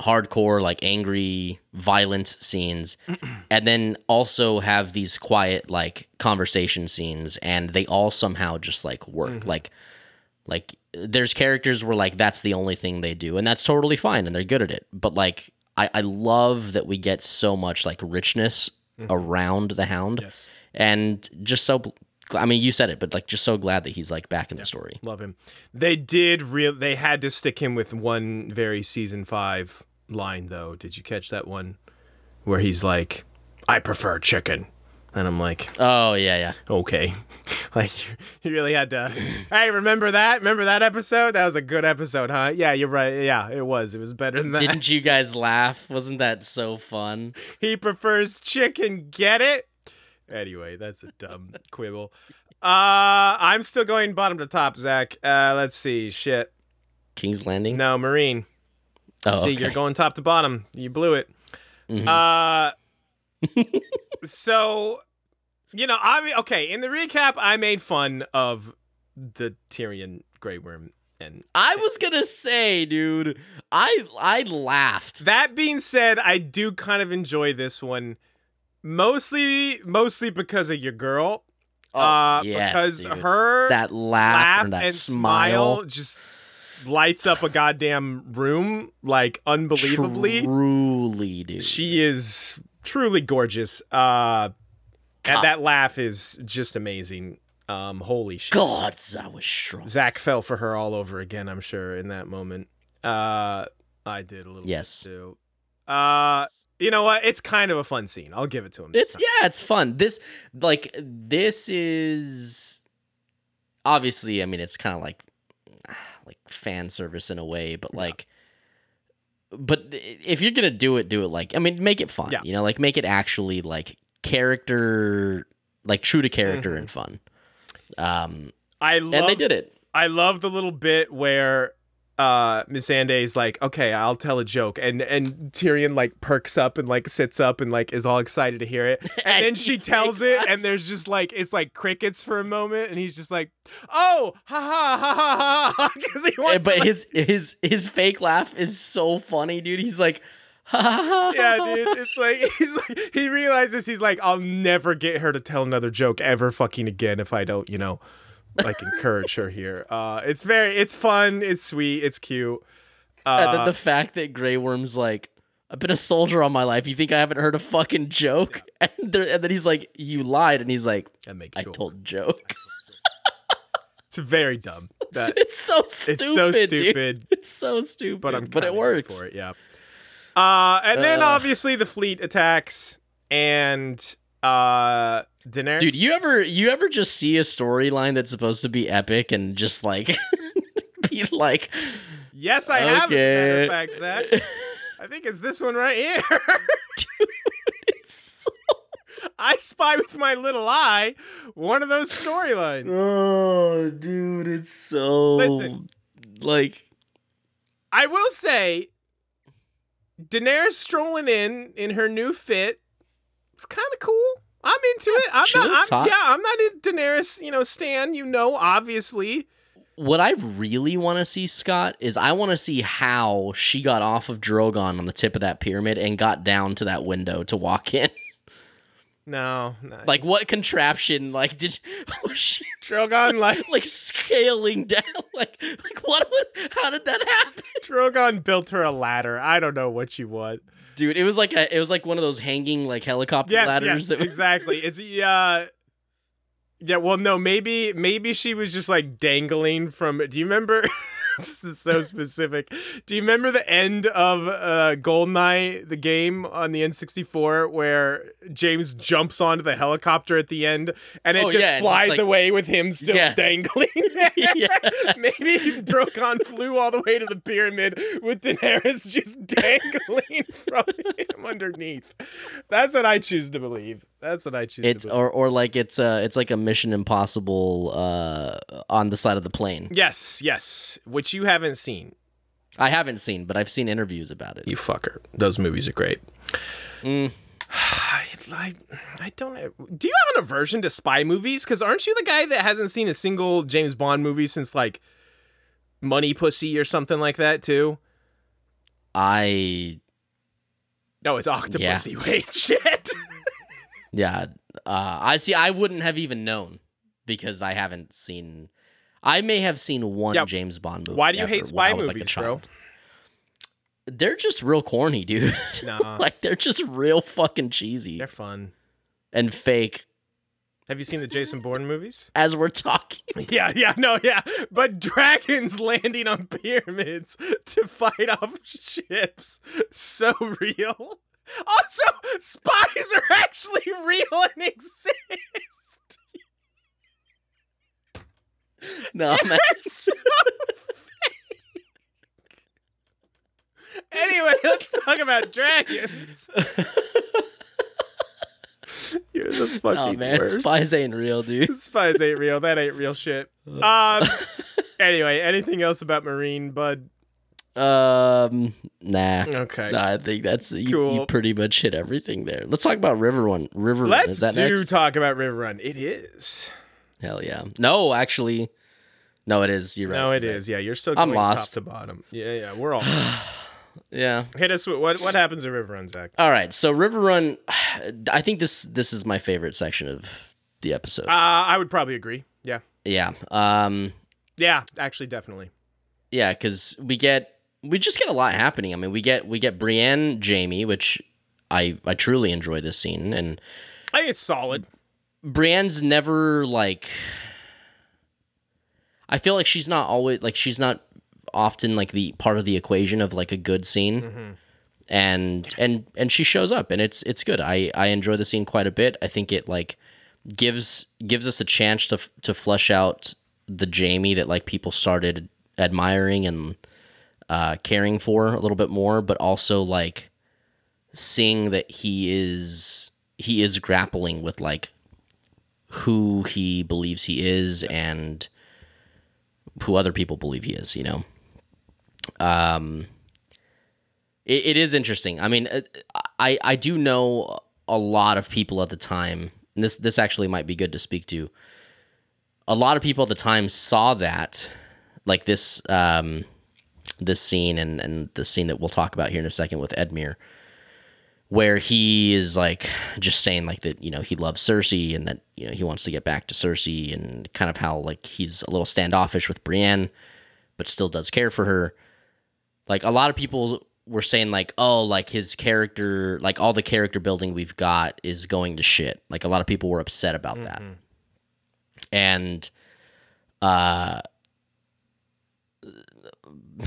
hardcore, like angry, violent scenes, and then also have these quiet, like conversation scenes, and they all somehow just like work. Mm-hmm. Like, like there's characters where like that's the only thing they do, and that's totally fine, and they're good at it. But like, I, I love that we get so much like richness Mm-hmm. around the Hound, Yes. and just so. I mean, you said it, but like, just so glad that he's like back in the story. Love him. They did real. They had to stick him with one very season five line though. Did you catch that one where he's like, "I prefer chicken," and I'm like, Oh yeah, yeah. okay, like you, really had to. Hey, remember that? Remember that episode? That was a good episode, huh? Yeah, you're right. Yeah, it was. It was better than that. Didn't you guys laugh? Wasn't that so fun? he prefers chicken. Get it? Anyway, that's a dumb quibble. Uh, I'm still going bottom to top, Zach. Uh, let's see. Shit. King's Landing. No, Meereen. oh, See, okay. you're going top to bottom. You blew it. Mhm. Uh, so, you know, I mean, okay. In the recap, I made fun of the Tyrion Grey Worm, and I was gonna say, dude, I I laughed. that being said, I do kind of enjoy this one, mostly mostly because of your girl. uh, Oh, yes, because dude. her that laugh, laugh and that and smile, smile just lights up a goddamn room like unbelievably. truly, dude. She is truly gorgeous. Uh God. that laugh is just amazing. Um holy shit. God, that was strong. Zach fell for her all over again, I'm sure, in that moment. Uh I did a little Yes. bit too. Uh you know what? It's kind of a fun scene. I'll give it to him. It's time. yeah, it's fun. This like this is obviously. I mean, it's kind of like like fan service in a way, but like. But if you're gonna do it, do it like I mean, make it fun. Yeah. You know, like make it actually like character, like true to character and fun. Um, I love and they did it. I love the little bit where uh Miss is like, okay, I'll tell a joke, and and Tyrion like perks up and like sits up and like is all excited to hear it, and, And then she tells it, and there's just like it's like crickets for a moment, and he's just like, oh, ha ha ha ha ha, because he Uh, wants. but to, like- his his his fake laugh is so funny, dude. He's like, ha ha ha. yeah, dude. It's like he's like he realizes he's like, I'll never get her to tell another joke ever fucking again if I don't, you know, like encourage her here. Uh, it's very, it's fun, it's sweet, it's cute. And Uh, then the fact that Grey Worm's like, I've been a soldier all my life. You think I haven't heard a fucking joke? And, there, and then he's like, You lied. And he's like, make I told joke. It's very dumb. That it's so stupid. it's so dude. stupid, It's so stupid. but I'm but it works. for it. Yeah. Uh, and then Uh. obviously the fleet attacks and uh Daenerys. Dude, you ever you ever just see a storyline that's supposed to be epic and just like be like yes, I have. As a matter of fact, Zach. I think it's this one right here. it's so I spy with my little eye one of those storylines. Oh dude, it's so Listen. like I will say, Daenerys strolling in in her new fit. It's kind of cool. I'm into it. I'm she not. I'm, yeah, I'm not in Daenerys. You know, Stan. You know, obviously. What I really want to see, Scott, is I want to see how she got off of Drogon on the tip of that pyramid and got down to that window to walk in. No. Like, what contraption? Like, did was she Drogon like like scaling down? Like, like what? was- How did that happen, Drogon built her a ladder. I don't know what you want. Dude? It was like a, it was like one of those hanging like helicopter Yes, ladders. yes, that was, exactly. It's uh. Yeah, well, no, maybe maybe she was just like dangling from. Do you remember? this is so specific. Do you remember the end of uh, Goldeneye, the game on the N64, where James jumps onto the helicopter at the end and it Oh, just yeah, flies like- away with him still Yes. dangling there? Maybe Drogon flew all the way to the pyramid with Daenerys just dangling from him underneath. That's what I choose to believe. That's what I choose It's or or like it's uh it's like a Mission Impossible uh on the side of the plane. yes, yes, which you haven't seen. I haven't seen, but I've seen interviews about it. You fucker. Those movies are great. Mm. I, I, I don't. Do you have an aversion to spy movies? Because aren't you the guy that hasn't seen a single James Bond movie since like Money Pussy or something like that too? I No, it's Octopussy. Wait, shit. Yeah, uh I see I wouldn't have even known because I haven't seen I may have seen one Yeah. James Bond movie. Why do you hate spy was, like, a movies, bro? They're just real corny, dude. Nah, like they're just real fucking cheesy they're fun. and fake Have you seen the Jason Bourne movies? as we're talking. Yeah, yeah, no, yeah. But dragons landing on pyramids to fight off ships. So real. Also, spies are actually real and exist. No, man. So fake. Anyway, let's talk about dragons. You're the fucking Oh man, worst. spies ain't real, dude. Spies ain't real. That ain't real shit. Um. anyway, anything else about Meereen, bud? Um, nah. Okay. Nah, I think that's you, you pretty much hit everything there. Let's talk about Riverrun. River Run. Let's Is that do next? talk about Riverrun. It is. Hell yeah. No, actually, no, it is. You're right. no, it right. is. Yeah, you're still I'm lost. top to bottom. Yeah, yeah, we're all lost. Yeah. Hit us with what what happens at Riverrun, Zach? All right. So Riverrun, I think this this is my favorite section of the episode. Uh, I would probably agree. Yeah. yeah. Um. Yeah, actually definitely. Yeah, because we get we just get a lot happening. I mean, we get we get Brienne, Jaime, which I I truly enjoy this scene, and I think it's solid. Brienne's never like. I feel like she's not always like she's not often like the part of the equation of like a good scene, mm-hmm. and and and she shows up and it's it's good. I I enjoy the scene quite a bit. I think it like gives gives us a chance to f- to flesh out the Jaime that like people started admiring and uh, caring for a little bit more, but also like seeing that he is he is grappling with like who he believes he is and who other people believe he is, you know. Um it, it is interesting. I mean, I I do know a lot of people at the time. And this this actually might be good to speak to. A lot of people at the time saw that like this um this scene and and the scene that we'll talk about here in a second with Edmure where he is like just saying like that you know he loves Cersei and that you know he wants to get back to Cersei and kind of how like he's a little standoffish with Brienne but still does care for her. Like a lot of people were saying like oh like his character like all the character building we've got is going to shit. Like a lot of people were upset about that. And uh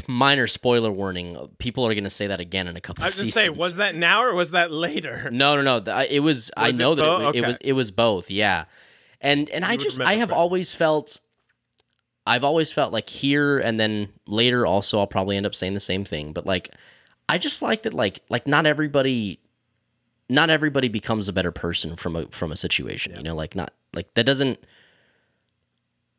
minor spoiler warning people are going to say that again in a couple I was seasons gonna say, was that now or was that later? no, no, no. It was. I Was it know that it, wa- it Okay. was. It was both. Yeah, and and I just I have better. always felt. I've always felt like here and then later also I'll probably end up saying the same thing, but like I just like that like like not everybody not everybody becomes a better person from a from a situation, you know, like not like that doesn't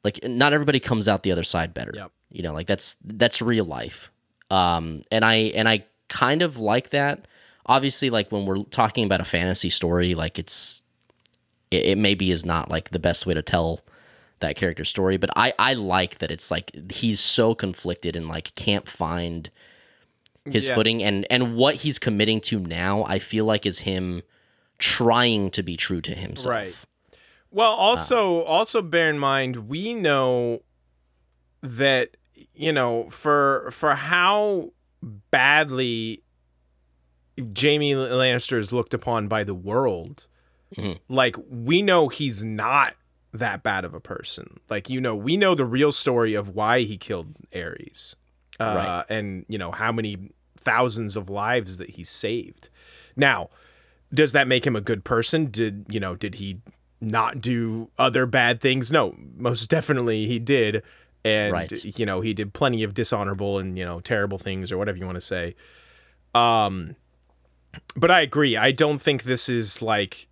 like not everybody comes out the other side better. Yep. You know, like that's that's real life. Um and I and I kind of like that. Obviously like when we're talking about a fantasy story, like it's it, it maybe is not like the best way to tell that character's story, but I I like that it's like he's so conflicted and like can't find his Yes. footing and and what he's committing to now I feel like is him trying to be true to himself. Right. Well, also also bear in mind we know that you know for for how badly Jaime Lannister is looked upon by the world, Mhm. like we know he's not that bad of a person. Like you know, we know the real story of why he killed Aerys, uh, Right. and you know how many thousands of lives that he saved. Now, does that make him a good person? Did you know? Did he not do other bad things? No, most definitely he did. And Right. you know he did plenty of dishonorable and you know terrible things or whatever you want to say. Um, but I agree. I don't think this is like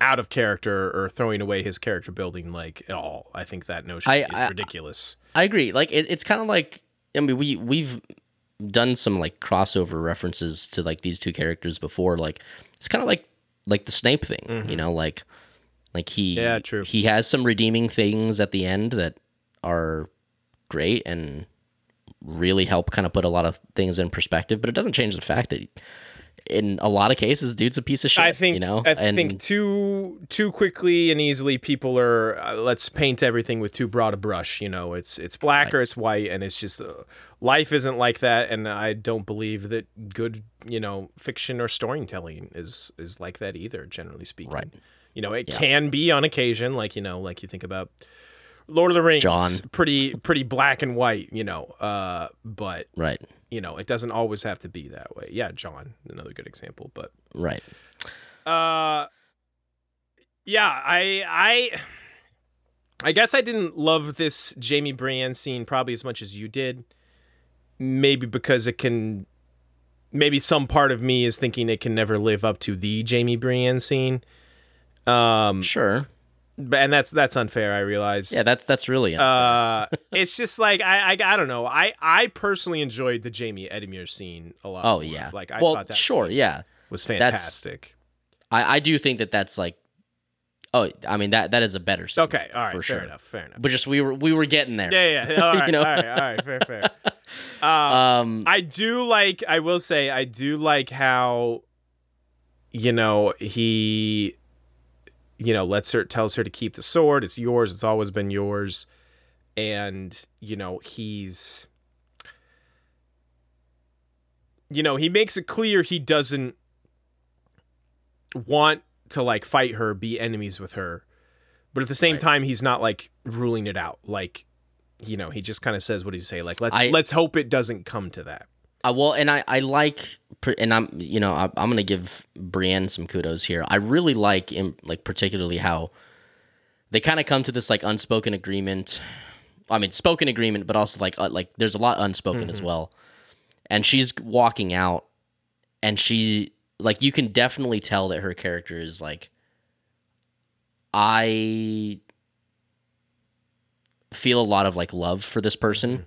out of character or throwing away his character building like at all. I think that notion I- is I- ridiculous. I agree. Like it, it's kind of like I mean we we've done some like crossover references to like these two characters before. Like it's kind of like like the Snape thing, you know, like like he. Yeah, true. he has some redeeming things at the end that are great and really help kind of put a lot of things in perspective, but it doesn't change the fact that in a lot of cases dude's a piece of shit, I think you know. I and think too too quickly and easily people are uh, let's paint everything with too broad a brush. You know, it's it's black or it's white, and it's just uh, life isn't like that. And I don't believe that good you know fiction or storytelling is is like that either. Generally speaking, Right. You know, it can be on occasion, like you know, like you think about Lord of the Rings, John. pretty pretty black and white. You know, uh, but right. you know, it doesn't always have to be that way. Yeah, John, another good example, but. Right. Uh yeah, I I I guess I didn't love this Jaime Brienne scene probably as much as you did. Maybe because it can maybe some part of me is thinking it can never live up to the Jaime Brienne scene. Um Sure. but and that's that's unfair, I realize. Yeah, that's that's really Uh, it's just like I, I I don't know. I I personally enjoyed the Jaime Edmure scene a lot. Oh more. yeah. like I well, thought that sure, yeah. was That's- fantastic. I I do think that that's like, oh, I mean that that is a better. Scene, Okay, all right, for fair sure. enough, fair enough. But just we were we were getting there. Yeah, yeah. All right, You know? all right, all right. Fair, fair. Um, Um. I do like. I will say, I do like how, you know, he, you know, lets her tells her to keep the sword. It's yours. It's always been yours, and you know he's, you know, he makes it clear he doesn't want to like fight her, be enemies with her, but at the same Right. time, he's not like ruling it out. Like, you know, he just kind of says what he say. Like, let's I- let's hope it doesn't come to that. Uh, well, and I I like, and I'm you know I, I'm gonna give Brienne some kudos here. I really like in like particularly how they kind of come to this like unspoken agreement. I mean, spoken agreement, but also like uh, like there's a lot unspoken as well. And she's walking out, and she like you can definitely tell that her character is like I feel a lot of like love for this person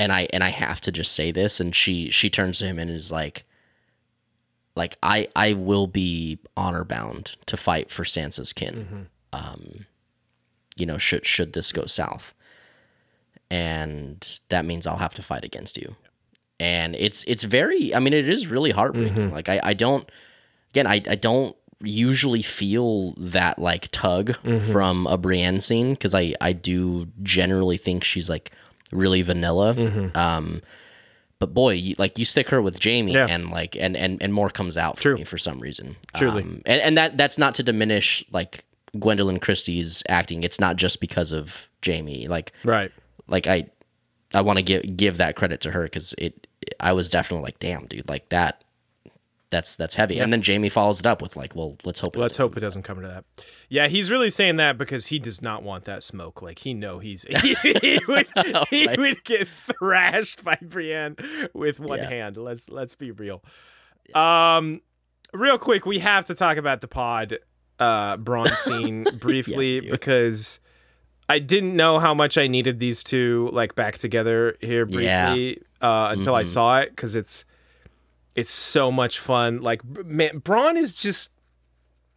and I and I have to just say this and she she turns to him and is like like I I will be honor bound to fight for Sansa's kin. Mm-hmm. Um you know should should this go south. And that means I'll have to fight against you. And it's it's very I mean it is really heartbreaking. Mm-hmm. Like I I don't again I I don't usually feel that like tug mm-hmm. from a Brienne scene because I I do generally think she's like really vanilla. Um, but boy, you, like you stick her with Jaime Yeah. and like and and and more comes out for True. me for some reason. Truly. um, and and that that's not to diminish like Gwendoline Christie's acting. It's not just because of Jaime. Like Right. like I I want to give give that credit to her because it I was definitely like, damn, dude, like that. That's that's heavy. And then Jaime follows it up with like, well, let's hope. It Let's hope it doesn't come to that. Yeah, he's really saying that because he does not want that smoke. Like he know he's he, he would he would get thrashed by Brienne with one Yeah. hand. Let's let's be real. Um, real quick, we have to talk about the pod uh Bronn scene briefly Yeah, because I didn't know how much I needed these two like back together here Yeah. briefly uh, until I Mhm. saw it because it's it's so much fun. Like man, Bronn is just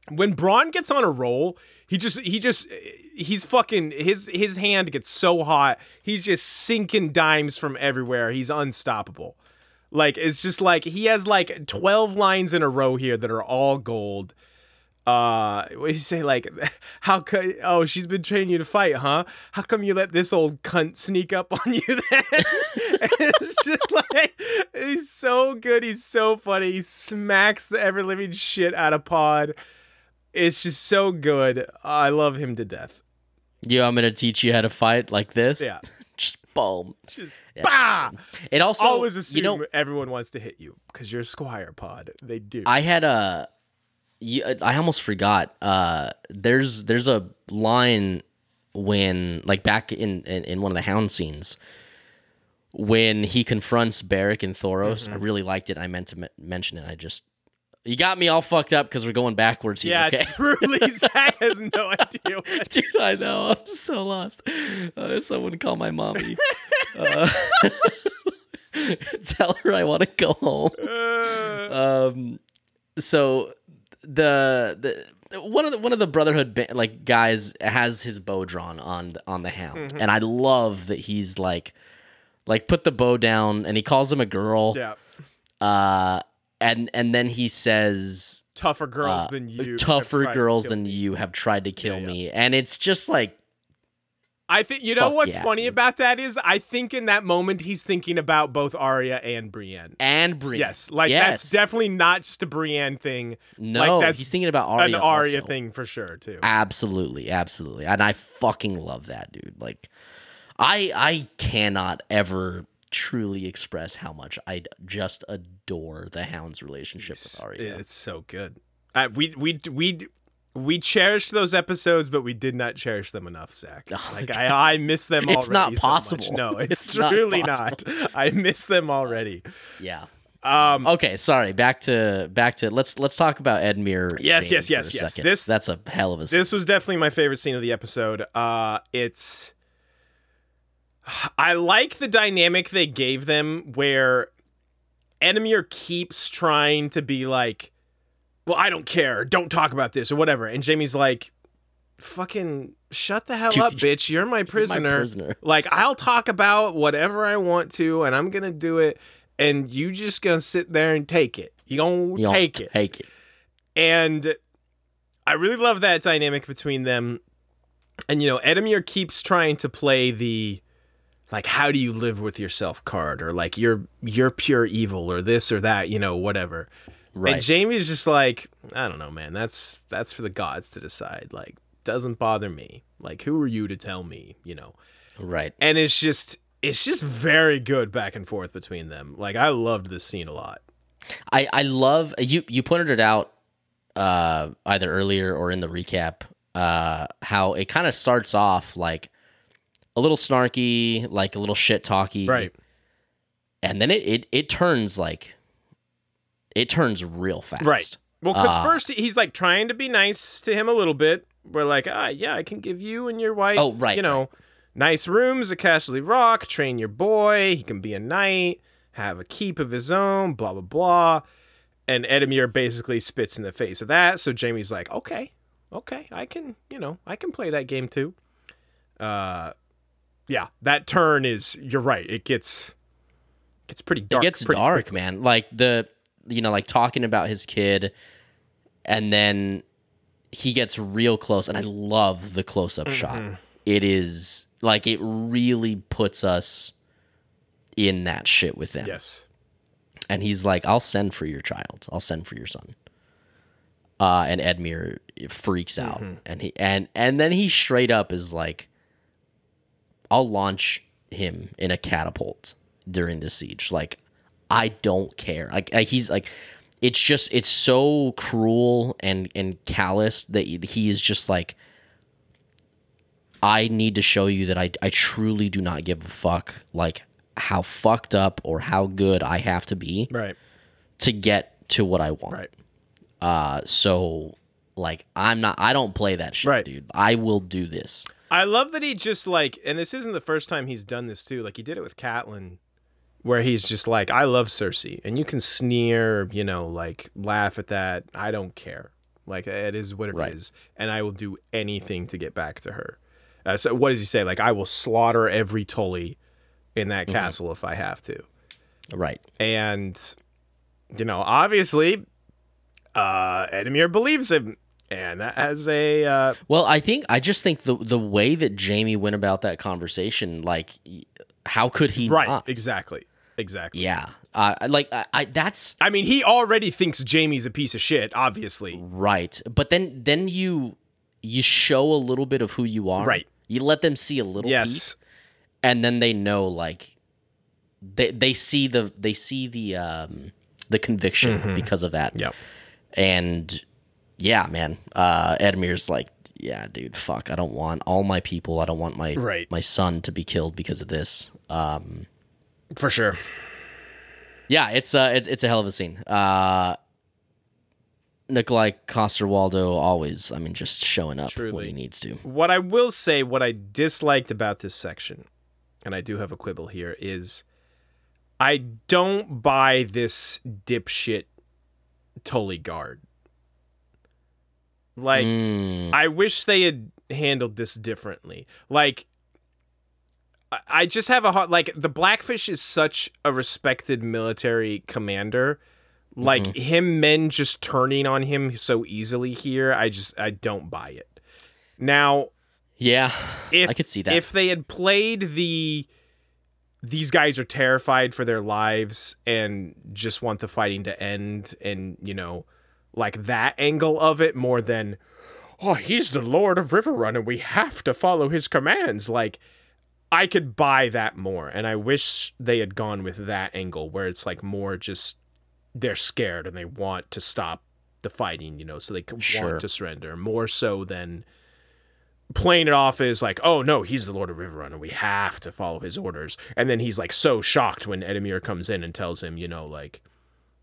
when Bronn gets on a roll, he just he just he's fucking his his hand gets so hot. He's just sinking dimes from everywhere. He's unstoppable. Like it's just like he has like 12 lines in a row here that are all gold. Uh what do you say like how could oh she's been training you to fight, huh? How come you let this old cunt sneak up on you then? it's just like he's so good, he's so funny. He smacks the ever living shit out of Pod. it's just so good. I love him to death. yeah I'm gonna teach you how to fight like this. Yeah. just boom. Just Yeah. bah! It also Always assume you know everyone wants to hit you because you're a Squire Pod. They do. I had a. you- I almost forgot. Uh, there's there's a line when like back in in, in one of the Hound scenes when he confronts Beric and Thoros. Mm-hmm. I really liked it. I meant to m- mention it. I just you got me all fucked up because we're going backwards here. yeah, okay? truly, Zach has no idea. What Dude, I know. I'm so lost. Uh, someone call my mommy. Uh, tell her I want to go home. Uh, Um, so the the one of the one of the Brotherhood ba- like guys has his bow drawn on on the Hound, and I love that he's like like put the bow down, and he calls him a girl. yeah, Uh, and and then he says tougher girls uh, than you. tougher girls than me. you have tried to kill yeah. me and it's just like I think you know Fuck what's yeah, funny dude. about that is I think in that moment he's thinking about both Arya and Brienne. and Brienne. Yes, like yes. that's definitely not just a Brienne thing, no. like, that's he's thinking about Arya. an Arya also. thing for sure too. Absolutely, absolutely, and I fucking love that, dude. Like, I I cannot ever truly express how much I just adore the Hound's relationship with Arya. It's so good. Uh, we we we we cherished those episodes, but we did not cherish them enough, Zach. Oh, Like I, I miss them. It's not already so much. possible. No, it's, It's truly possible. not. I miss them already. yeah. Um, Okay, sorry. Back to back to let's let's talk about Edmure. Yes, yes, yes, yes. second. This- that's a hell of a. this was definitely my favorite scene of the episode. Uh, it's I like the dynamic they gave them where Edmure keeps trying to be like, "Well, I don't care. Don't talk about this or whatever," and Jaime's like, "Fucking shut the hell Dude, up, bitch. You're my prisoner. prisoner." Like I'll talk about whatever I want to, and I'm gonna do it." And you just gonna sit there and take it. You gonna You take it Take it. and I really love that dynamic between them. And you know, Edmure keeps trying to play the like how do you live with yourself card or like you're you're pure evil or this or that, you know, whatever. Right. And Jaime's just like, I don't know, man. That's that's for the gods to decide. Like doesn't bother me. Like who are you to tell me, you know? right. And it's just it's just very good back and forth between them. Like I loved this scene a lot. I I love you. You pointed it out uh, either earlier or in the recap. Uh, how it kind of starts off like a little snarky, like a little shit talky, Right. And then it it it turns like it turns real fast, Right. Well, because Uh, first he's like trying to be nice to him a little bit. We're like, ah, yeah, I can give you and your wife, Oh, right, you know, nice rooms at Casterly Rock, train your boy. He can be a knight, have a keep of his own, blah, blah, blah. And Edmure basically spits in the face of that. So Jaime's like, okay, okay, I can, you know, I can play that game too. Uh, yeah, that turn is, you're right. It gets, gets pretty dark. it gets pretty dark, quickly. man. Like the you know, like talking about his kid, and then he gets real close, and I love the close up shot. Mm-hmm. It is like it really puts us in that shit with him. Yes. And he's like, "I'll send for your child. I'll send for your son." Uh, and Edmure freaks out, Mm-hmm. and he and and then he straight up is like, "I'll launch him in a catapult during the siege." Like, I don't care. Like, like he's like, it's just it's so cruel and and callous that he is just like, I need to show you that I I truly do not give a fuck. Like how fucked up or how good I have to be Right. to get to what I want. Right. Uh, so like I'm not. I don't play that shit, Right. dude. I will do this. I love that he just like, and this isn't the first time he's done this too. Like he did it with Catelyn, where he's just like, "I love Cersei," and you can sneer, you know, like laugh at that. I don't care. Like it is what it is, Right. and I will do anything to get back to her. Uh, so what does he say? Like I will slaughter every Tully in that Mm-hmm. castle if I have to. Right. And you know, obviously, uh, Edmure believes him, and that has a uh, Well, I think I just think the the way that Jaime went about that conversation, like, how could he right, not? exactly. Exactly. Yeah, uh, like I, I that's I mean, he already thinks Jaime's a piece of shit, obviously. right. But then then you you show a little bit of who you are. Right. You let them see a little Yes. peek, and then they know like they they see the they see the um the conviction because of that. Yeah. And yeah, man, uh, Edmure's like, yeah, dude, fuck, I don't want all my people. I don't want my Right. my son to be killed because of this. Um, For sure. yeah, it's uh, it's it's a hell of a scene. Uh, Nikolaj Coster-Waldau always, I mean, just showing up when he needs to. What I will say, what I disliked about this section, and I do have a quibble here, is I don't buy this dipshit Tully guard. Like, Mm, I wish they had handled this differently. Like, I- just have a hard like the Blackfish is such a respected military commander. Like mm-hmm. him men just turning on him so easily here, I just I don't buy it. Now, yeah, if I could see that. if they had played the these guys are terrified for their lives and just want the fighting to end and you know like that angle of it more than oh he's the lord of riverrun and we have to follow his commands like i could buy that more and i wish they had gone with that angle where it's like more just they're scared and they want to stop the fighting you know so they Sure. want to surrender more so than playing it off as like, oh no, he's the Lord of Riverrun and we have to follow his orders. And then he's like so shocked when Edmure comes in and tells him, you know, like,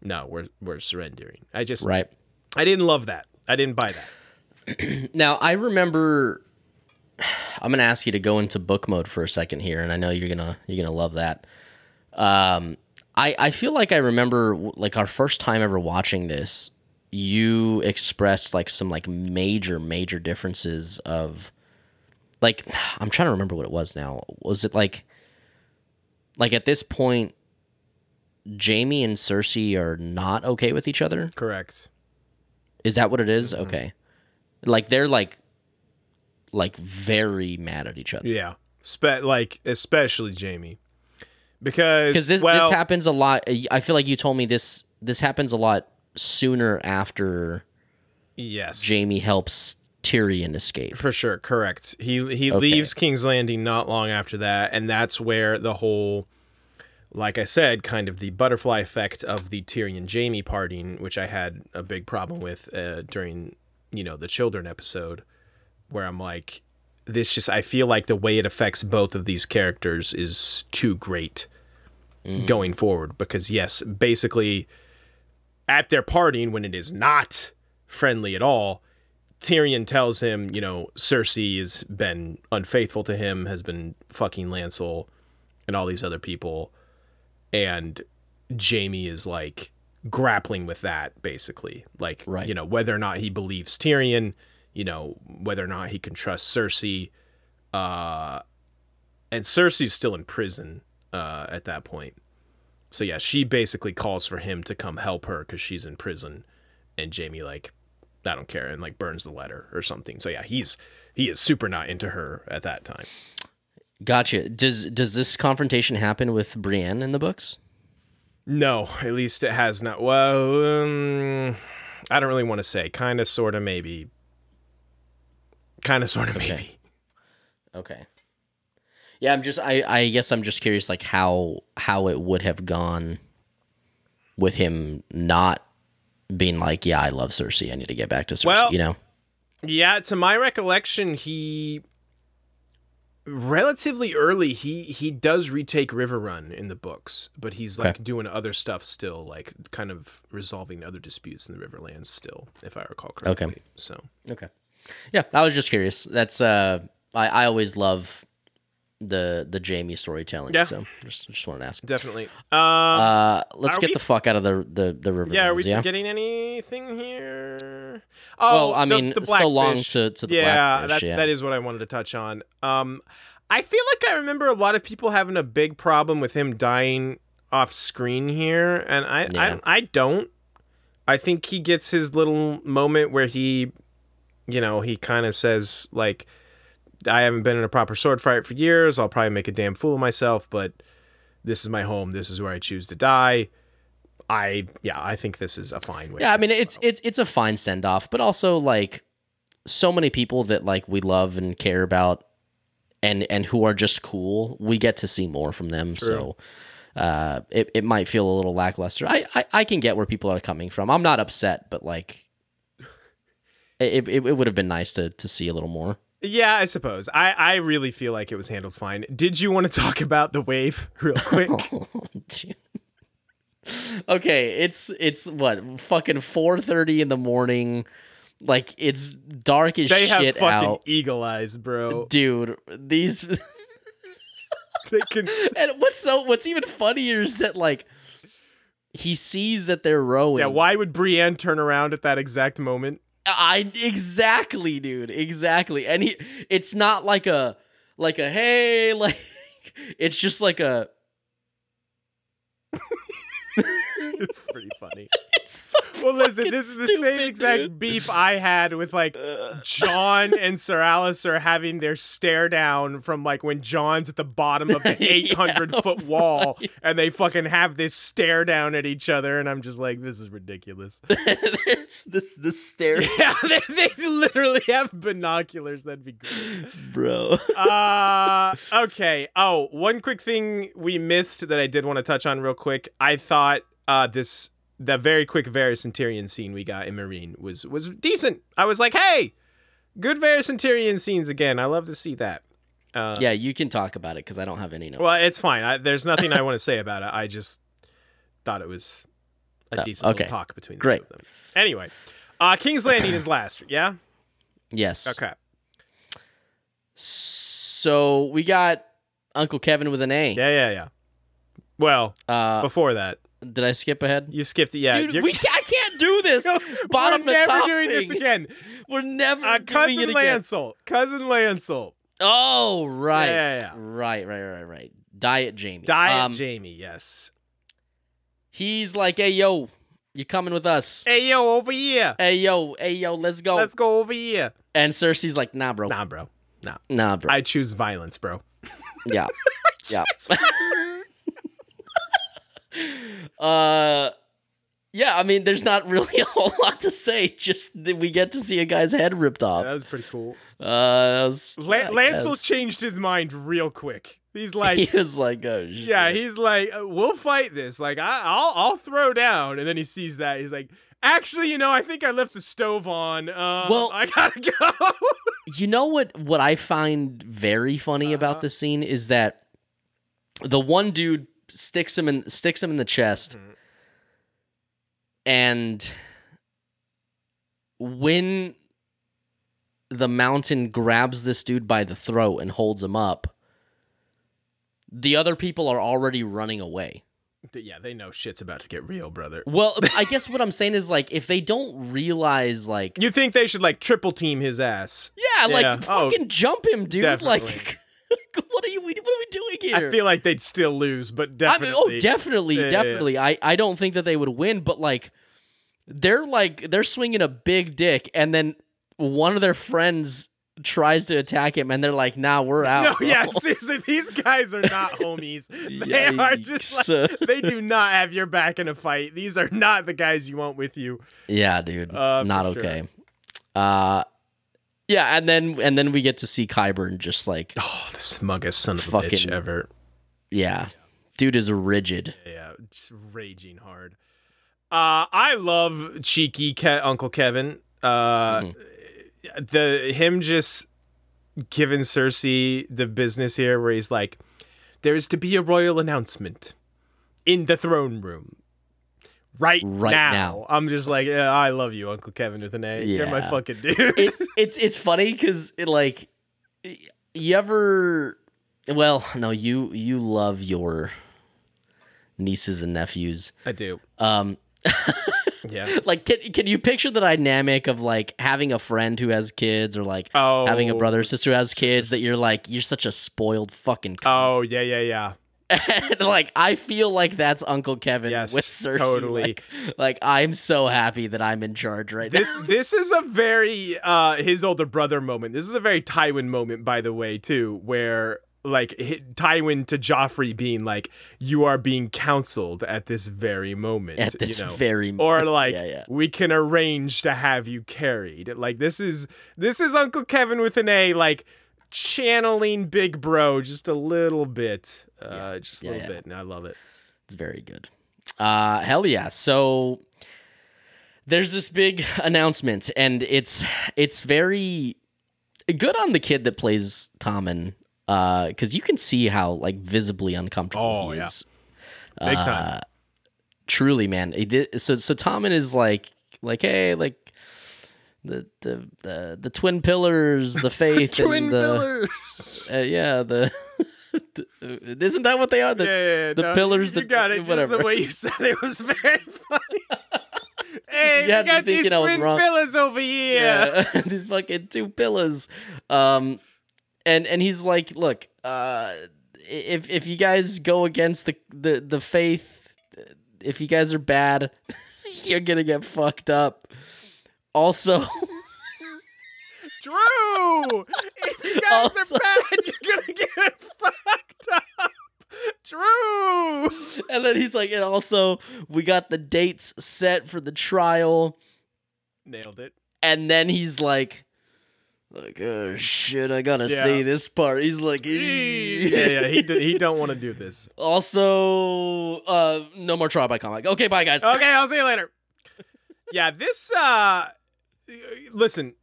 no, we're we're surrendering. I just right. I didn't love that. I didn't buy that. Now I remember. I'm gonna ask you to go into book mode for a second here, and I know you're gonna you're gonna love that. Um, I I feel like I remember like our first time ever watching this. You expressed like some like major major differences of, like I'm trying to remember what it was now. Was it like, like at this point, Jaime and Cersei are not okay with each other? Correct. Is that what it is? Okay. Like they're like like very mad at each other. Yeah. Spe- like especially Jaime. Because Cuz this well, this happens a lot. I feel like you told me this this happens a lot sooner after yes. Jaime helps Tyrion escape. For sure, correct. He he Okay. leaves King's Landing not long after that, and that's where the whole, like I said, kind of the butterfly effect of the Tyrion Jaime parting, which I had a big problem with uh, during you know the children episode, where I'm like, this just I feel like the way it affects both of these characters is too great mm. going forward because yes, basically at their parting when it is not friendly at all Tyrion tells him, you know, Cersei has been unfaithful to him, has been fucking Lancel and all these other people. And Jaime is like grappling with that basically. Like, Right. you know, whether or not he believes Tyrion, you know, whether or not he can trust Cersei. Uh, and Cersei's still in prison uh, at that point. So yeah, she basically calls for him to come help her because she's in prison. And Jaime like I don't care, and like burns the letter or something. So yeah, he's he is super not into her at that time. Gotcha. Does does this confrontation happen with Brienne in the books? No, at least it has not. Well, um, I don't really want to say. Kind of, sort of, maybe. Kind of, sort of, maybe. Okay. Yeah, I'm just I I guess I'm just curious like how how it would have gone with him not being like, yeah, I love Cersei. I need to get back to Cersei, Well- you know. Yeah, to my recollection, he relatively early he he does retake Riverrun in the books, but he's like Okay. doing other stuff still, like kind of resolving other disputes in the Riverlands still, if I recall correctly. Okay. So Okay. Yeah, I was just curious. That's uh I, I always love the the Jaime storytelling. Yeah. So just just wanted to ask. definitely. Uh, Uh let's get we- the fuck out of the the the river. yeah, are we yeah? forgetting anything here? Oh, Well, I the- mean, the so long to- to the yeah, Blackfish, that's yeah. that is what I wanted to touch on. Um, I feel like I remember a lot of people having a big problem with him dying off screen here, and I Yeah. I, I don't. I think he gets his little moment where he, you know, he kind of says like, "I haven't been in a proper sword fight for years. I'll probably make a damn fool of myself, but." this is my home. This is where I choose to die. I yeah, I think this is a fine way. Yeah, I mean it's it's it's a fine send off, but also like so many people that like we love and care about and and who are just cool, we get to see more from them. So uh it, it might feel a little lackluster. I, I I can get where people are coming from. I'm not upset, but like it, it, it would have been nice to to see a little more. Yeah, I suppose. I, I really feel like it was handled fine. Did you want to talk about the wave real quick? Dude. okay, it's it's what fucking four thirty in the morning. Like it's dark as they have shit fucking out, eagle eyes, bro. dude. These They can and what's so what's even funnier is that like he sees that they're rowing. Yeah, why would Brienne turn around at that exact moment? I exactly, dude, exactly. And he, it's not like a like a hey, like it's just like a. It's pretty funny. It's so Well, listen, this is the same exact dude. beef I had with like Jon and Sir Alliser having their stare down from like when Jon's at the bottom of the Yeah, 800 foot wall and they fucking have this stare down at each other. And I'm just like, this is ridiculous. the the stare, yeah, they, they literally have binoculars. That'd be great. bro. uh okay oh one quick thing we missed that i did want to touch on real quick i thought uh this the very quick Varys and Tyrion scene we got in Meereen was was decent. I was like, hey, good Varys and Tyrion scenes again. I love to see that. Uh, yeah, you can talk about it because I don't have any notes. Well, it's fine. I, there's nothing I want to say about it. I just thought it was a Oh, decent okay. talk between the Great. two of them. Anyway, uh, King's Landing is last. Yeah. yes. Okay. So we got Uncle Kevin with an A. Yeah, yeah, yeah. Well, Uh, before that, did I skip ahead? you skipped it. Yeah, Dude, we I can't do this. Bottom We're never doing thing. this again. We're never Uh, doing cousin it again. Lancel. Cousin Lancel. Oh, right. Yeah, yeah, yeah. Right, right, right, right. Diet Jaime. Diet Um, Jaime, yes. He's like, hey, yo, you coming with us? Hey, yo, over here. Hey, yo, hey, yo, let's go. Let's go over here. and Cersei's like, nah, bro. Nah, bro. Nah. Nah, bro. I choose violence, bro. yeah. yeah. Uh, yeah, I mean, there's not really a whole lot to say. Just that we get to see a guy's head ripped off. That was pretty cool. Uh, that was, La- I Lancel guess. changed his mind real quick. He's like, he was like, oh, shit. yeah, he's like, uh, we'll fight this. Like, I- I'll, I'll throw down. And then he sees that. He's like, actually, you know, I think I left the stove on. Uh, Well- I gotta go. You know what? What I find very funny Uh-huh. about this scene is that the one dude sticks him in sticks him in the chest, Mhm. and when the mountain grabs this dude by the throat and holds him up, the other people are already running away. yeah, they know shit's about to get real, brother. Well, I guess what I'm saying is like if they don't realize like You think they should like triple team his ass? yeah, like Yeah. Oh, fucking jump him, dude. definitely. Like what are you what are we doing here? I feel like they'd still lose, but I definitely. mean, oh, definitely, Yeah, yeah, yeah. definitely. I, I don't think that they would win, but like, they're like they're swinging a big dick, and then one of their friends tries to attack him, and they're like, "Nah, we're out." No, bro." yeah, seriously, these guys are not homies. They are just like, they do not have your back in a fight. These are not the guys you want with you. yeah, dude, Uh, not sure. okay. Uh, yeah, and then and then we get to see Qyburn just like, Oh, the smuggest son of a Fucking- bitch ever. yeah, dude is rigid. Yeah, just raging hard. Uh, I love cheeky Ke- Uncle Kevin. Uh, Mm-hmm. the him just giving Cersei the business here, where he's like, "There is to be a royal announcement in the throne room." Right, Right now. now. I'm just like, yeah, I love you, Uncle Kevin with an A. You're my fucking dude. it, it's it's funny because it like you ever well no you you love your nieces and nephews I do. um Yeah. like can, can you picture the dynamic of like having a friend who has kids or like Oh. having a brother or sister who has kids that you're like you're such a spoiled fucking cunt. Oh yeah, yeah, yeah. and like I feel like that's Uncle Kevin Yes, with Cersei. totally. Like, like I'm so happy that I'm in charge right This now. this is a very uh his older brother moment. This is a very Tywin moment, by the way, too, where like Tywin to Joffrey being like, "You are being counseled at this very moment." At this you know? very or like yeah, yeah. we can arrange to have you carried. Like this is this is Uncle Kevin with an A, like channeling Big Bro just a little bit, uh, just a Yeah, little yeah. bit, and I love it. It's very good. Uh, hell yeah. So there's this big announcement, and it's it's very good on the kid that plays Tommen, because you can see how like visibly uncomfortable Oh, he is. Big Uh, time. Truly, man. So so Tommen is like like hey like. The, the the the twin pillars, the faith, Twin and the pillars. uh, yeah the, isn't that what they are? The, yeah, yeah, the no, pillars You that- got it. whatever. Just the way you said it was very funny. hey, You we got these thinking I was twin pillars over here. Yeah, these fucking two pillars. Um, and and he's like, look, uh, if if you guys go against the the the faith, if you guys are bad, you're gonna get fucked up. Also, Drew, if you guys Also- are bad, you're gonna get fucked up. Drew. and then he's like, and also we got the dates set for the trial. Nailed it. And then he's like, like, oh shit, I gotta Yeah. say this part. He's like, yeah, yeah. He d- he don't want to do this. Also, uh, no more trial by comic. Okay, bye guys. Okay, I'll see you later. Yeah, this. uh Listen,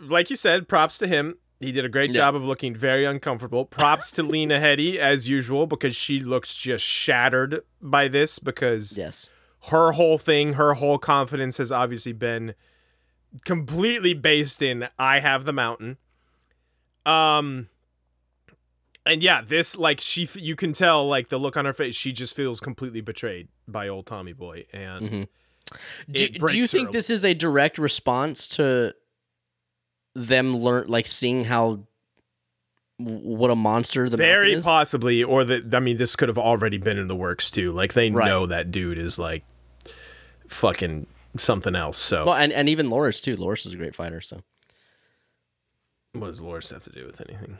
like you said, props to him. He did a great Yeah. job of looking very uncomfortable. Props to Lena Headey as usual because she looks just shattered by this because Yes. her whole thing, her whole confidence has obviously been completely based in I have the mountain. Um and yeah, this like she you can tell like the look on her face, she just feels completely betrayed by old Tommy Boy and Mhm. Do, do you think this is a direct response to them learn, like seeing how what a monster the very possibly or that I mean this could have already been in the works too. Like they Right. know that dude is like fucking something else. So well, and, and even Loras too. Loras is a great fighter. So, what does Loras have to do with anything?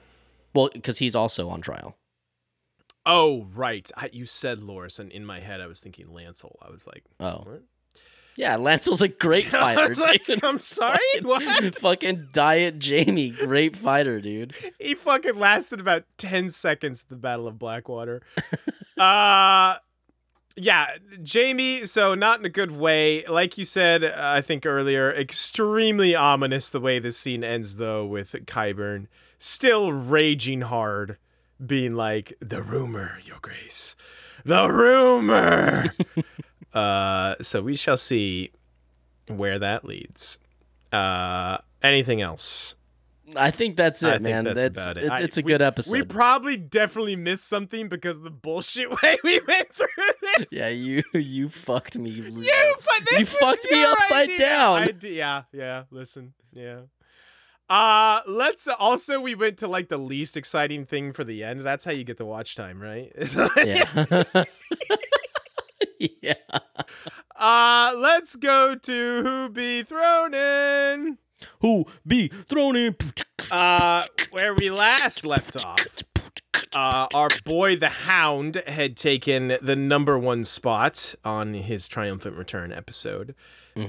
well, because he's also on trial. Oh, right. I, you said Loras, and in my head I was thinking Lancel. I was like, Oh, what? Yeah, Lancel's a great fighter. was like. I'm sorry. What? fucking Diet Jaime, great fighter, dude. he fucking lasted about ten seconds at the Battle of Blackwater. uh yeah, Jaime. So not in a good way. Like you said, uh, I think earlier, extremely ominous the way this scene ends, though, with Qyburn still raging hard, being like, "The rumor, Your Grace, the rumor." Uh, so we shall see where that leads. Uh, anything else? I think that's it, I man. that's That's, about it. it's I- it's a we- good episode. We probably definitely missed something because of the bullshit way we went through this. yeah, you you fucked me. You, fu- You fucked me upside idea. down. I yeah, yeah. Listen, yeah. Uh let's also we went to like the least exciting thing for the end. That's how you get the watch time, right? Yeah. Uh let's go to who be thrown in. Who be thrown in? Uh where we last left off. Uh, our boy the Hound had taken the number one spot on his triumphant return episode.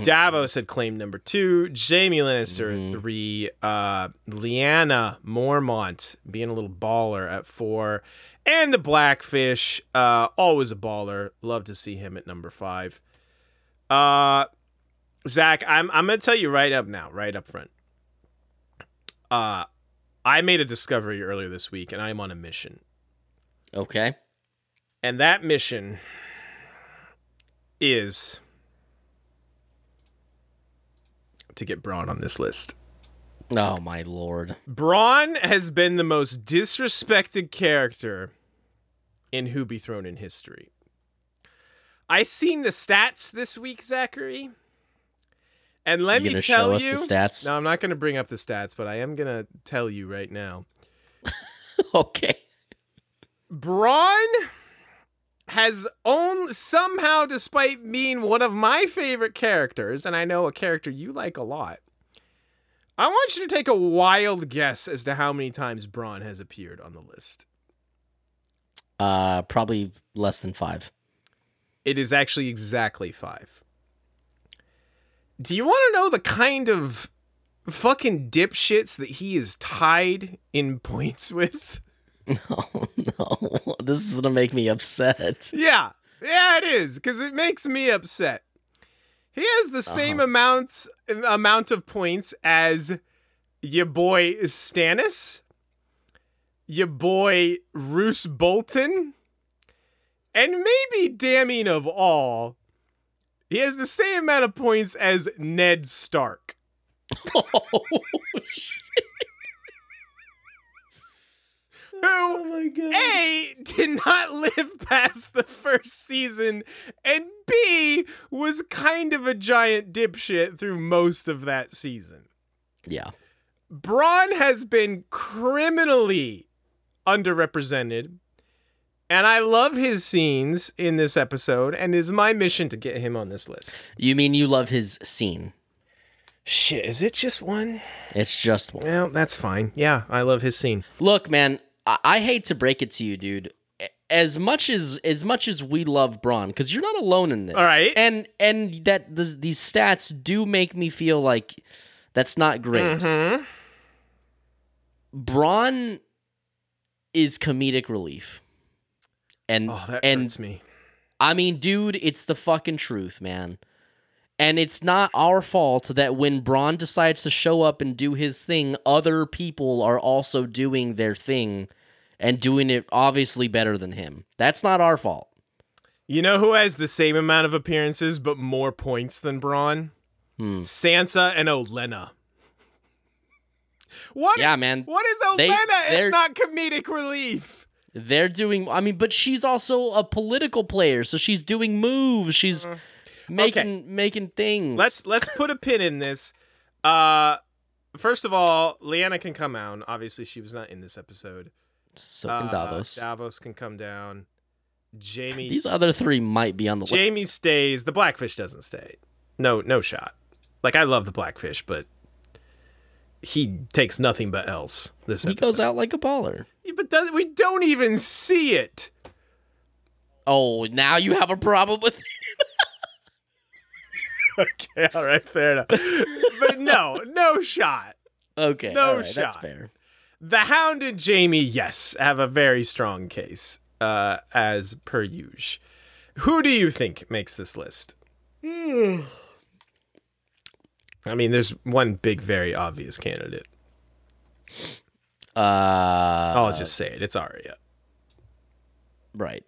Davos had claimed number two. Jaime Lannister at three. Uh, Lyanna Mormont being a little baller at four, and the Blackfish, uh, always a baller. Love to see him at number five. Uh, Zach, I'm I'm gonna tell you right up now, right up front. Uh, I made a discovery earlier this week, and I am on a mission. Okay. And that mission is to get Bronn on this list. Oh my lord. Bronn has been the most disrespected character in Who Be Thrown in history. I seen the stats this week, Zachary. And let you me tell show us you. the stats? No, I'm not going to bring up the stats, but I am going to tell you right now. okay. Bronn has own somehow, despite being one of my favorite characters, and I know a character you like a lot, I want you to take a wild guess as to how many times Bronn has appeared on the list. Uh, probably less than five. It is actually exactly five. Do you want to know the kind of fucking dipshits that he is tied in points with? No, no, this is gonna make me upset. Yeah, yeah, it is because it makes me upset. He has the uh-huh. same amounts amount of points as your boy Stannis, your boy Roose Bolton, and maybe damning of all, he has the same amount of points as Ned Stark. oh, shit. Who my god. A did not live past the first season, and B was kind of a giant dipshit through most of that season. Yeah. Bronn has been criminally underrepresented, and I love his scenes in this episode, and it's my mission to get him on this list. You mean you love his scene? Shit, is it just one? It's just one. Well, that's fine. Yeah, I love his scene. Look, man, I, I hate to break it to you, dude. As much as as much as we love Bronn, because you're not alone in this. All right. And and that this, these stats do make me feel like that's not great. Mm-hmm. Bronn is comedic relief. And Oh, that and hurts me. I mean, dude, it's the fucking truth, man. And it's not our fault that when Bronn decides to show up and do his thing, other people are also doing their thing and doing it obviously better than him. That's not our fault. You know who has the same amount of appearances but more points than Bronn? Hmm. Sansa and Olenna. What? Yeah, man. What is They- Olenna they're- if not comedic relief? They're doing I mean, but she's also a political player, so she's doing moves. She's making making things. Let's let's put a pin in this. Uh, first of all, Lyanna can come out. Obviously, she was not in this episode. Silk Uh, Davos. Davos can come down. Jaime. These other three might be on the Jaime list. stays. The Blackfish doesn't stay. No, no shot. Like I love the Blackfish, but he takes nothing but else. This He episode. goes out like a baller. Yeah, but does, we don't even see it. Oh, now you have a problem with Okay, all right, fair enough. but no, no shot. Okay, No all right, that's shot. fair. The Hound and Jaime, yes, have a very strong case, uh, as per usual. Who do you think makes this list? I mean, there's one big, very obvious candidate. Uh, I'll just say it. It's Arya. right.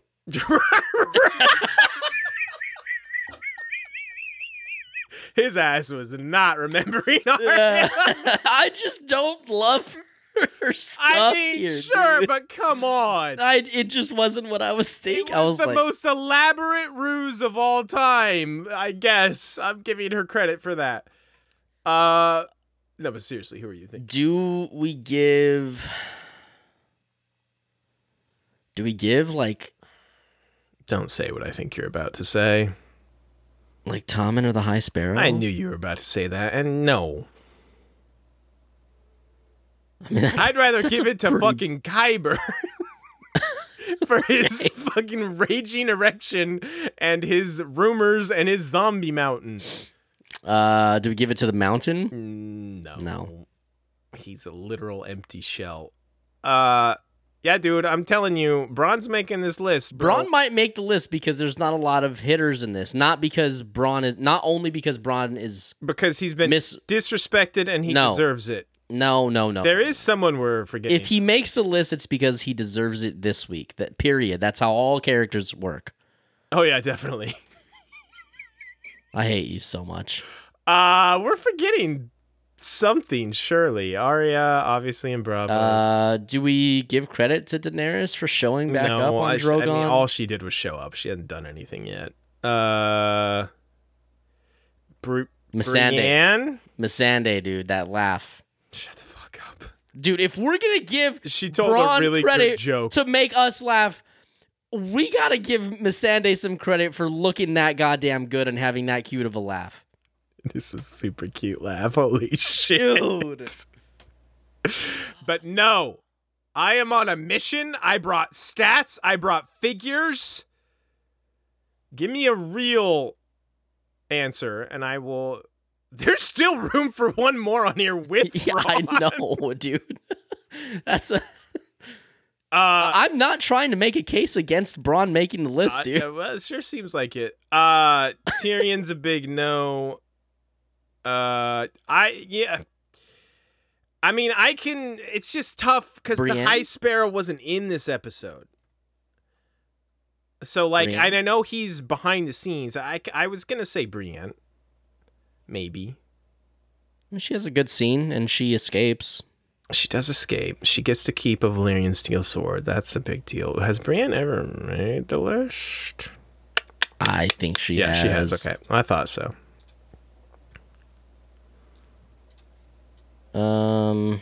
His ass was not remembering Arya. I just don't love her stuff I mean, here, sure, dude. but come on. I it just wasn't what I was thinking. was, I was the like, most elaborate ruse of all time. I guess I'm giving her credit for that. Uh, no, but seriously, who are you thinking? do we give? Do we give like Don't say what I think you're about to say. like Tommen or the High Sparrow? I knew you were about to say that, and no, I mean, I'd rather give it to pretty- fucking Qyburn for his fucking raging erection and his rumors and his zombie mountain. Uh, do we give it to the Mountain? No, No. he's a literal empty shell. Uh, yeah, dude, I'm telling you, Bronn's making this list. Bro. Bronn might make the list because there's not a lot of hitters in this. Not because Bronn is not only because Bronn is because he's been miss. disrespected and he No. deserves it. No, no, no. There is someone we're forgetting. if he makes the list, it's because he deserves it this week. That period. That's how all characters work. oh yeah, definitely. I hate you so much. Uh, we're forgetting something. Surely, Arya, obviously, in Braavos. Uh, do we give credit to Daenerys for showing back no, up on I, Drogon? I mean, all she did was show up. She hadn't done anything yet. Uh, Missandei. Brienne? Missandei, dude, that laugh. Shut the fuck up. Dude, if we're gonna give She told Bronn a really credit good joke. to make us laugh, we gotta give Missandei some credit for looking that goddamn good and having that cute of a laugh. this is super cute laugh. Holy shit. Dude. But no, I am on a mission. I brought stats, I brought figures. Give me a real answer, and I will. There's still room for one more on here with. Yeah, I know, dude. That's a. Uh, I'm not trying to make a case against Bronn making the list, Uh, dude. yeah, well, it sure seems like it. Uh, Tyrion's a big no. Uh, I yeah. I mean, I can. It's just tough because the High Sparrow wasn't in this episode. So like, Brienne? and I know he's behind the scenes. I I was gonna say Brienne, maybe. She has a good scene and she escapes. She does escape. She gets to keep a Valyrian steel sword. That's a big deal. Has Brienne ever made the list? I think she has. yeah, has. she has. Okay, I thought so. Um,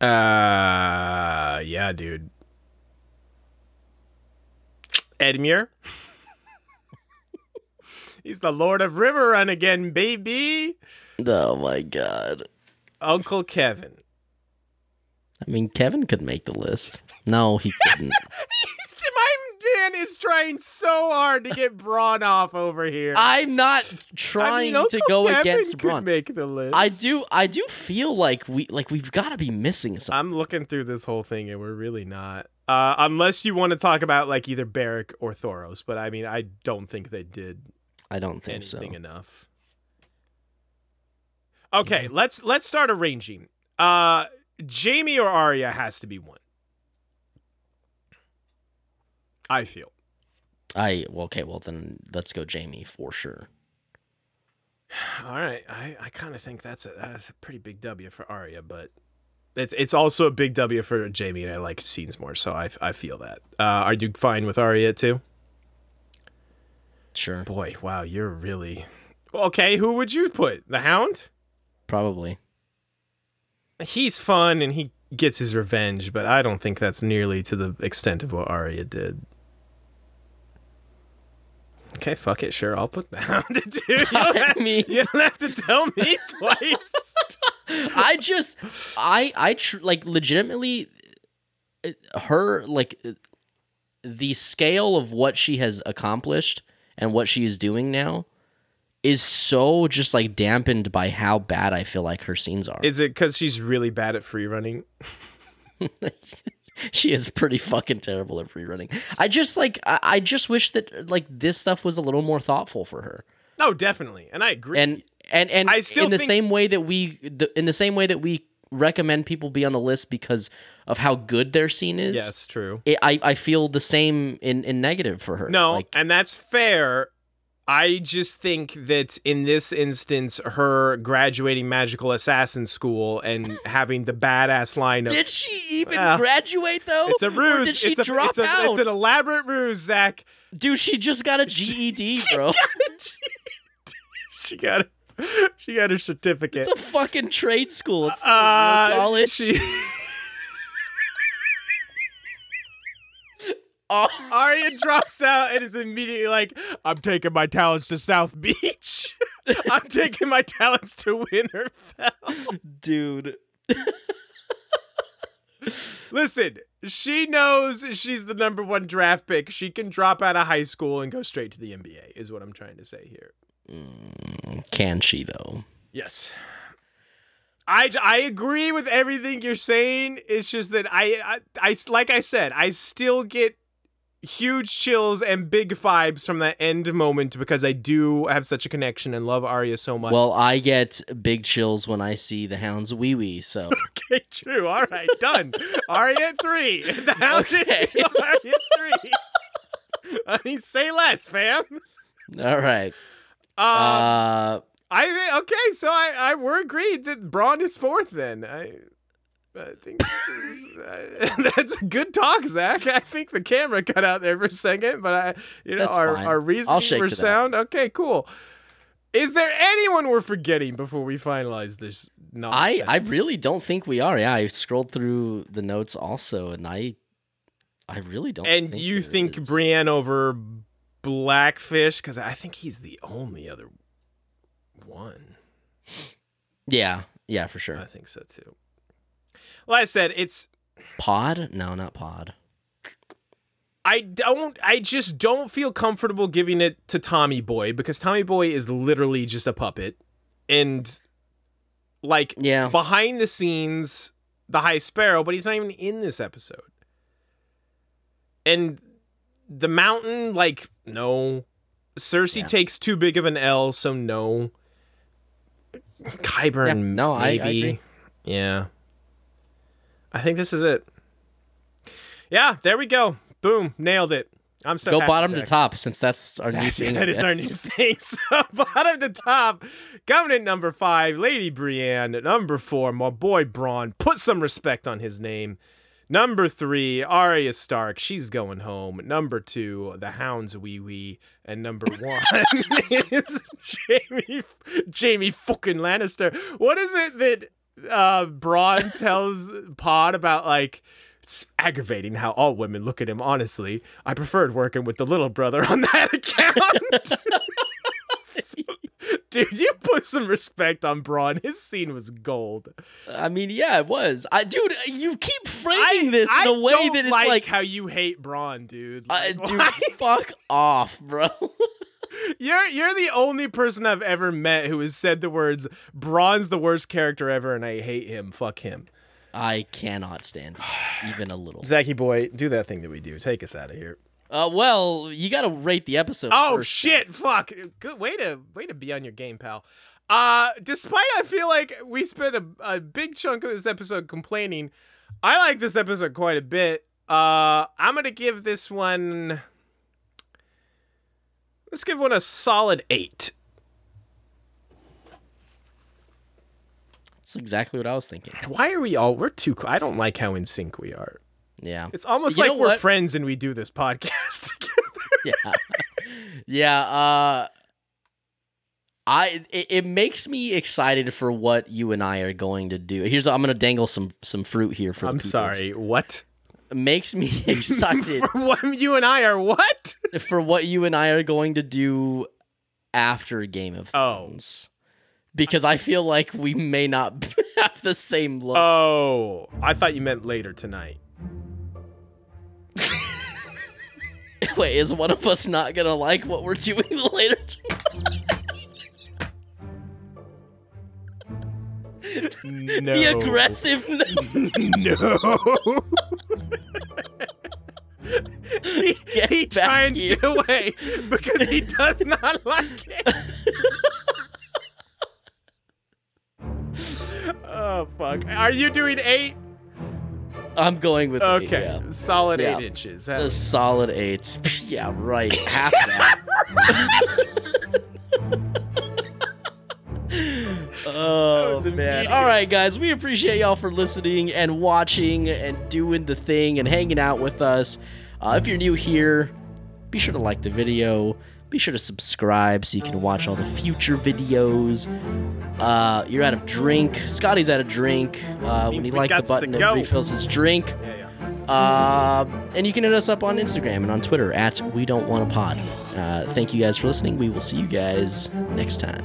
Uh, yeah, dude. Edmure. He's the Lord of Riverrun again, baby. Oh my god. Uncle Kevin. I mean, Kevin could make the list. No, he couldn't. My man is trying so hard to get Bronn off over here. I'm not I mean, trying to go Kevin against Bronn. Make the list. I do. I do feel like we like we've got to be missing something. I'm looking through this whole thing and we're really not. Uh, unless you want to talk about like either Beric or Thoros, but I mean, I don't think they did I don't think so. anything enough. Okay, let's let's start arranging. Uh Jaime or Arya has to be one. I feel. I well, okay. Well, then let's go, Jaime for sure. All right, I, I kind of think that's a, that's a pretty big W for Arya, but it's it's also a big W for Jaime, and I like scenes more, so I, I feel that. Uh, are you fine with Arya too? Sure, Boy, wow, you're really okay. Who would you put? The Hound? Probably. he's fun and he gets his revenge, but I don't think that's nearly to the extent of what Arya did. Okay, fuck it, sure, I'll put the hound. Dude, you don't, have, you don't have to tell me twice. I just, I, I tr- like legitimately, uh, her like the scale of what she has accomplished and what she is doing now is so just like dampened by how bad I feel like her scenes are. Is it because she's really bad at free running? she is pretty fucking terrible at free running. I just like, I, I just wish that like this stuff was a little more thoughtful for her. No, definitely, and I agree. and and and I still in the think- same way that we the, in the same way that we recommend people be on the list because of how good their scene is yes, true. it, I, I feel the same in, in negative for her No, like and that's fair. I just think that in this instance, her graduating magical assassin school and having the badass line of did she even Well, graduate though? It's a Or ruse. did she it's a, drop it's a, out It's an elaborate ruse, Zach. dude she just got a ged bro. she got a she got her certificate. it's a fucking trade school. It's not uh, college. She, oh, Arya drops out and is immediately like, "I'm taking my talents to South Beach. I'm taking my talents to Winterfell." dude Listen, she knows she's the number one draft pick. She can drop out of high school and go straight to the NBA. Is what I'm trying to say here. Mm, can she though Yes. I, I agree with everything you're saying. It's just that I, I, I like I said, I still get huge chills and big vibes from that end moment because I do have such a connection and love Arya so much. well i get big chills when i see the hounds wee wee so okay, true. All right, done. Arya at three. The hound Okay. is Arya at three. I mean, say less, fam. all right Um, uh I okay, so I, I we're agreed that Bronn is fourth. Then I, I think is, uh, that's a good talk, Zach. I think the camera cut out there for a second, but I, you know, That's our fine. our reasoning shake were to that. sound. Okay, cool. Is there anyone we're forgetting before we finalize this? I Nonsense? I really don't think we are. Yeah, I scrolled through the notes also, and I I really don't. and think you think is. Brienne over Blackfish because I think he's the only other one. Yeah, yeah, for sure. I think so too. Like I said, it's Pod? No, not Pod. I don't I just don't feel comfortable giving it to Tommy Boy because Tommy Boy is literally just a puppet. And like Yeah. behind the scenes, the High Sparrow, but he's not even in this episode. And the mountain, like, no. Cersei Yeah. takes too big of an L, so no. Qyburn, Yeah, no, I- I agree. Yeah. I think this is it. Yeah, there we go. Boom, nailed it. I'm so Go happy, bottom to top since that's our new thing. that is our new thing. So bottom to top, coming in number five, Lady Brienne. Number four, my boy Bronn. Put some respect on his name. Number three, Arya Stark. She's going home. Number two, the Hounds Wee Wee. And number one is Jaime Jaime fucking Lannister. What is it that uh Bronn tells Pod about like it's aggravating how all women look at him honestly. I preferred working with the little brother on that account. Dude, you put some respect on Bronn. His scene was gold. I mean, yeah, it was. I, dude, you keep framing this in I a way that it's like, like, how you hate Bronn, dude. uh, dude, why- fuck off, bro. You're you're the only person I've ever met who has said the words "Bronn's the worst character ever" and I hate him. Fuck him. I cannot stand even a little. Zachy boy, do that thing that we do. Take us out of here. Uh, well, you got to rate the episode. Oh first, shit! Fuck. Good way to way to be on your game, pal. Uh, despite I feel like we spent a, a big chunk of this episode complaining, I like this episode quite a bit. Uh, I'm gonna give this one. Let's give one a solid eight. That's exactly what I was thinking. Why are we all? We're too. I don't like how in sync we are. Yeah. It's almost You like we're what? friends and we do this podcast together. yeah. yeah. Uh, I it, it makes me excited for what you and I are going to do. Here's I'm gonna dangle some some fruit here for. the I'm sorry. What? Makes me excited For what you and I are what? for what you and I are going to do after Game of Oh. Thrones. Because I feel like we may not have the same look. Oh, I thought you meant later tonight. Wait, is one of us not gonna like what we're doing later? No. the aggressive. No. he, Get he trying to get away because he does not like it. oh fuck! Are you doing eight? I'm going with eight, Okay, yeah. solid Yeah. eight inches. A solid eight. yeah, right. Half that. oh man! immediate. All right, guys, we appreciate y'all for listening and watching and doing the thing and hanging out with us. Uh, if you're new here, be sure to like the video. Be sure to subscribe so you can watch all the future videos. Uh, you're out of drink. Scotty's out of drink. Uh, when he likes the button, it refills his drink. yeah, yeah. Uh, and you can hit us up on Instagram and on Twitter at We Don't Wanna Pod. Uh, thank you guys for listening. We will see you guys next time.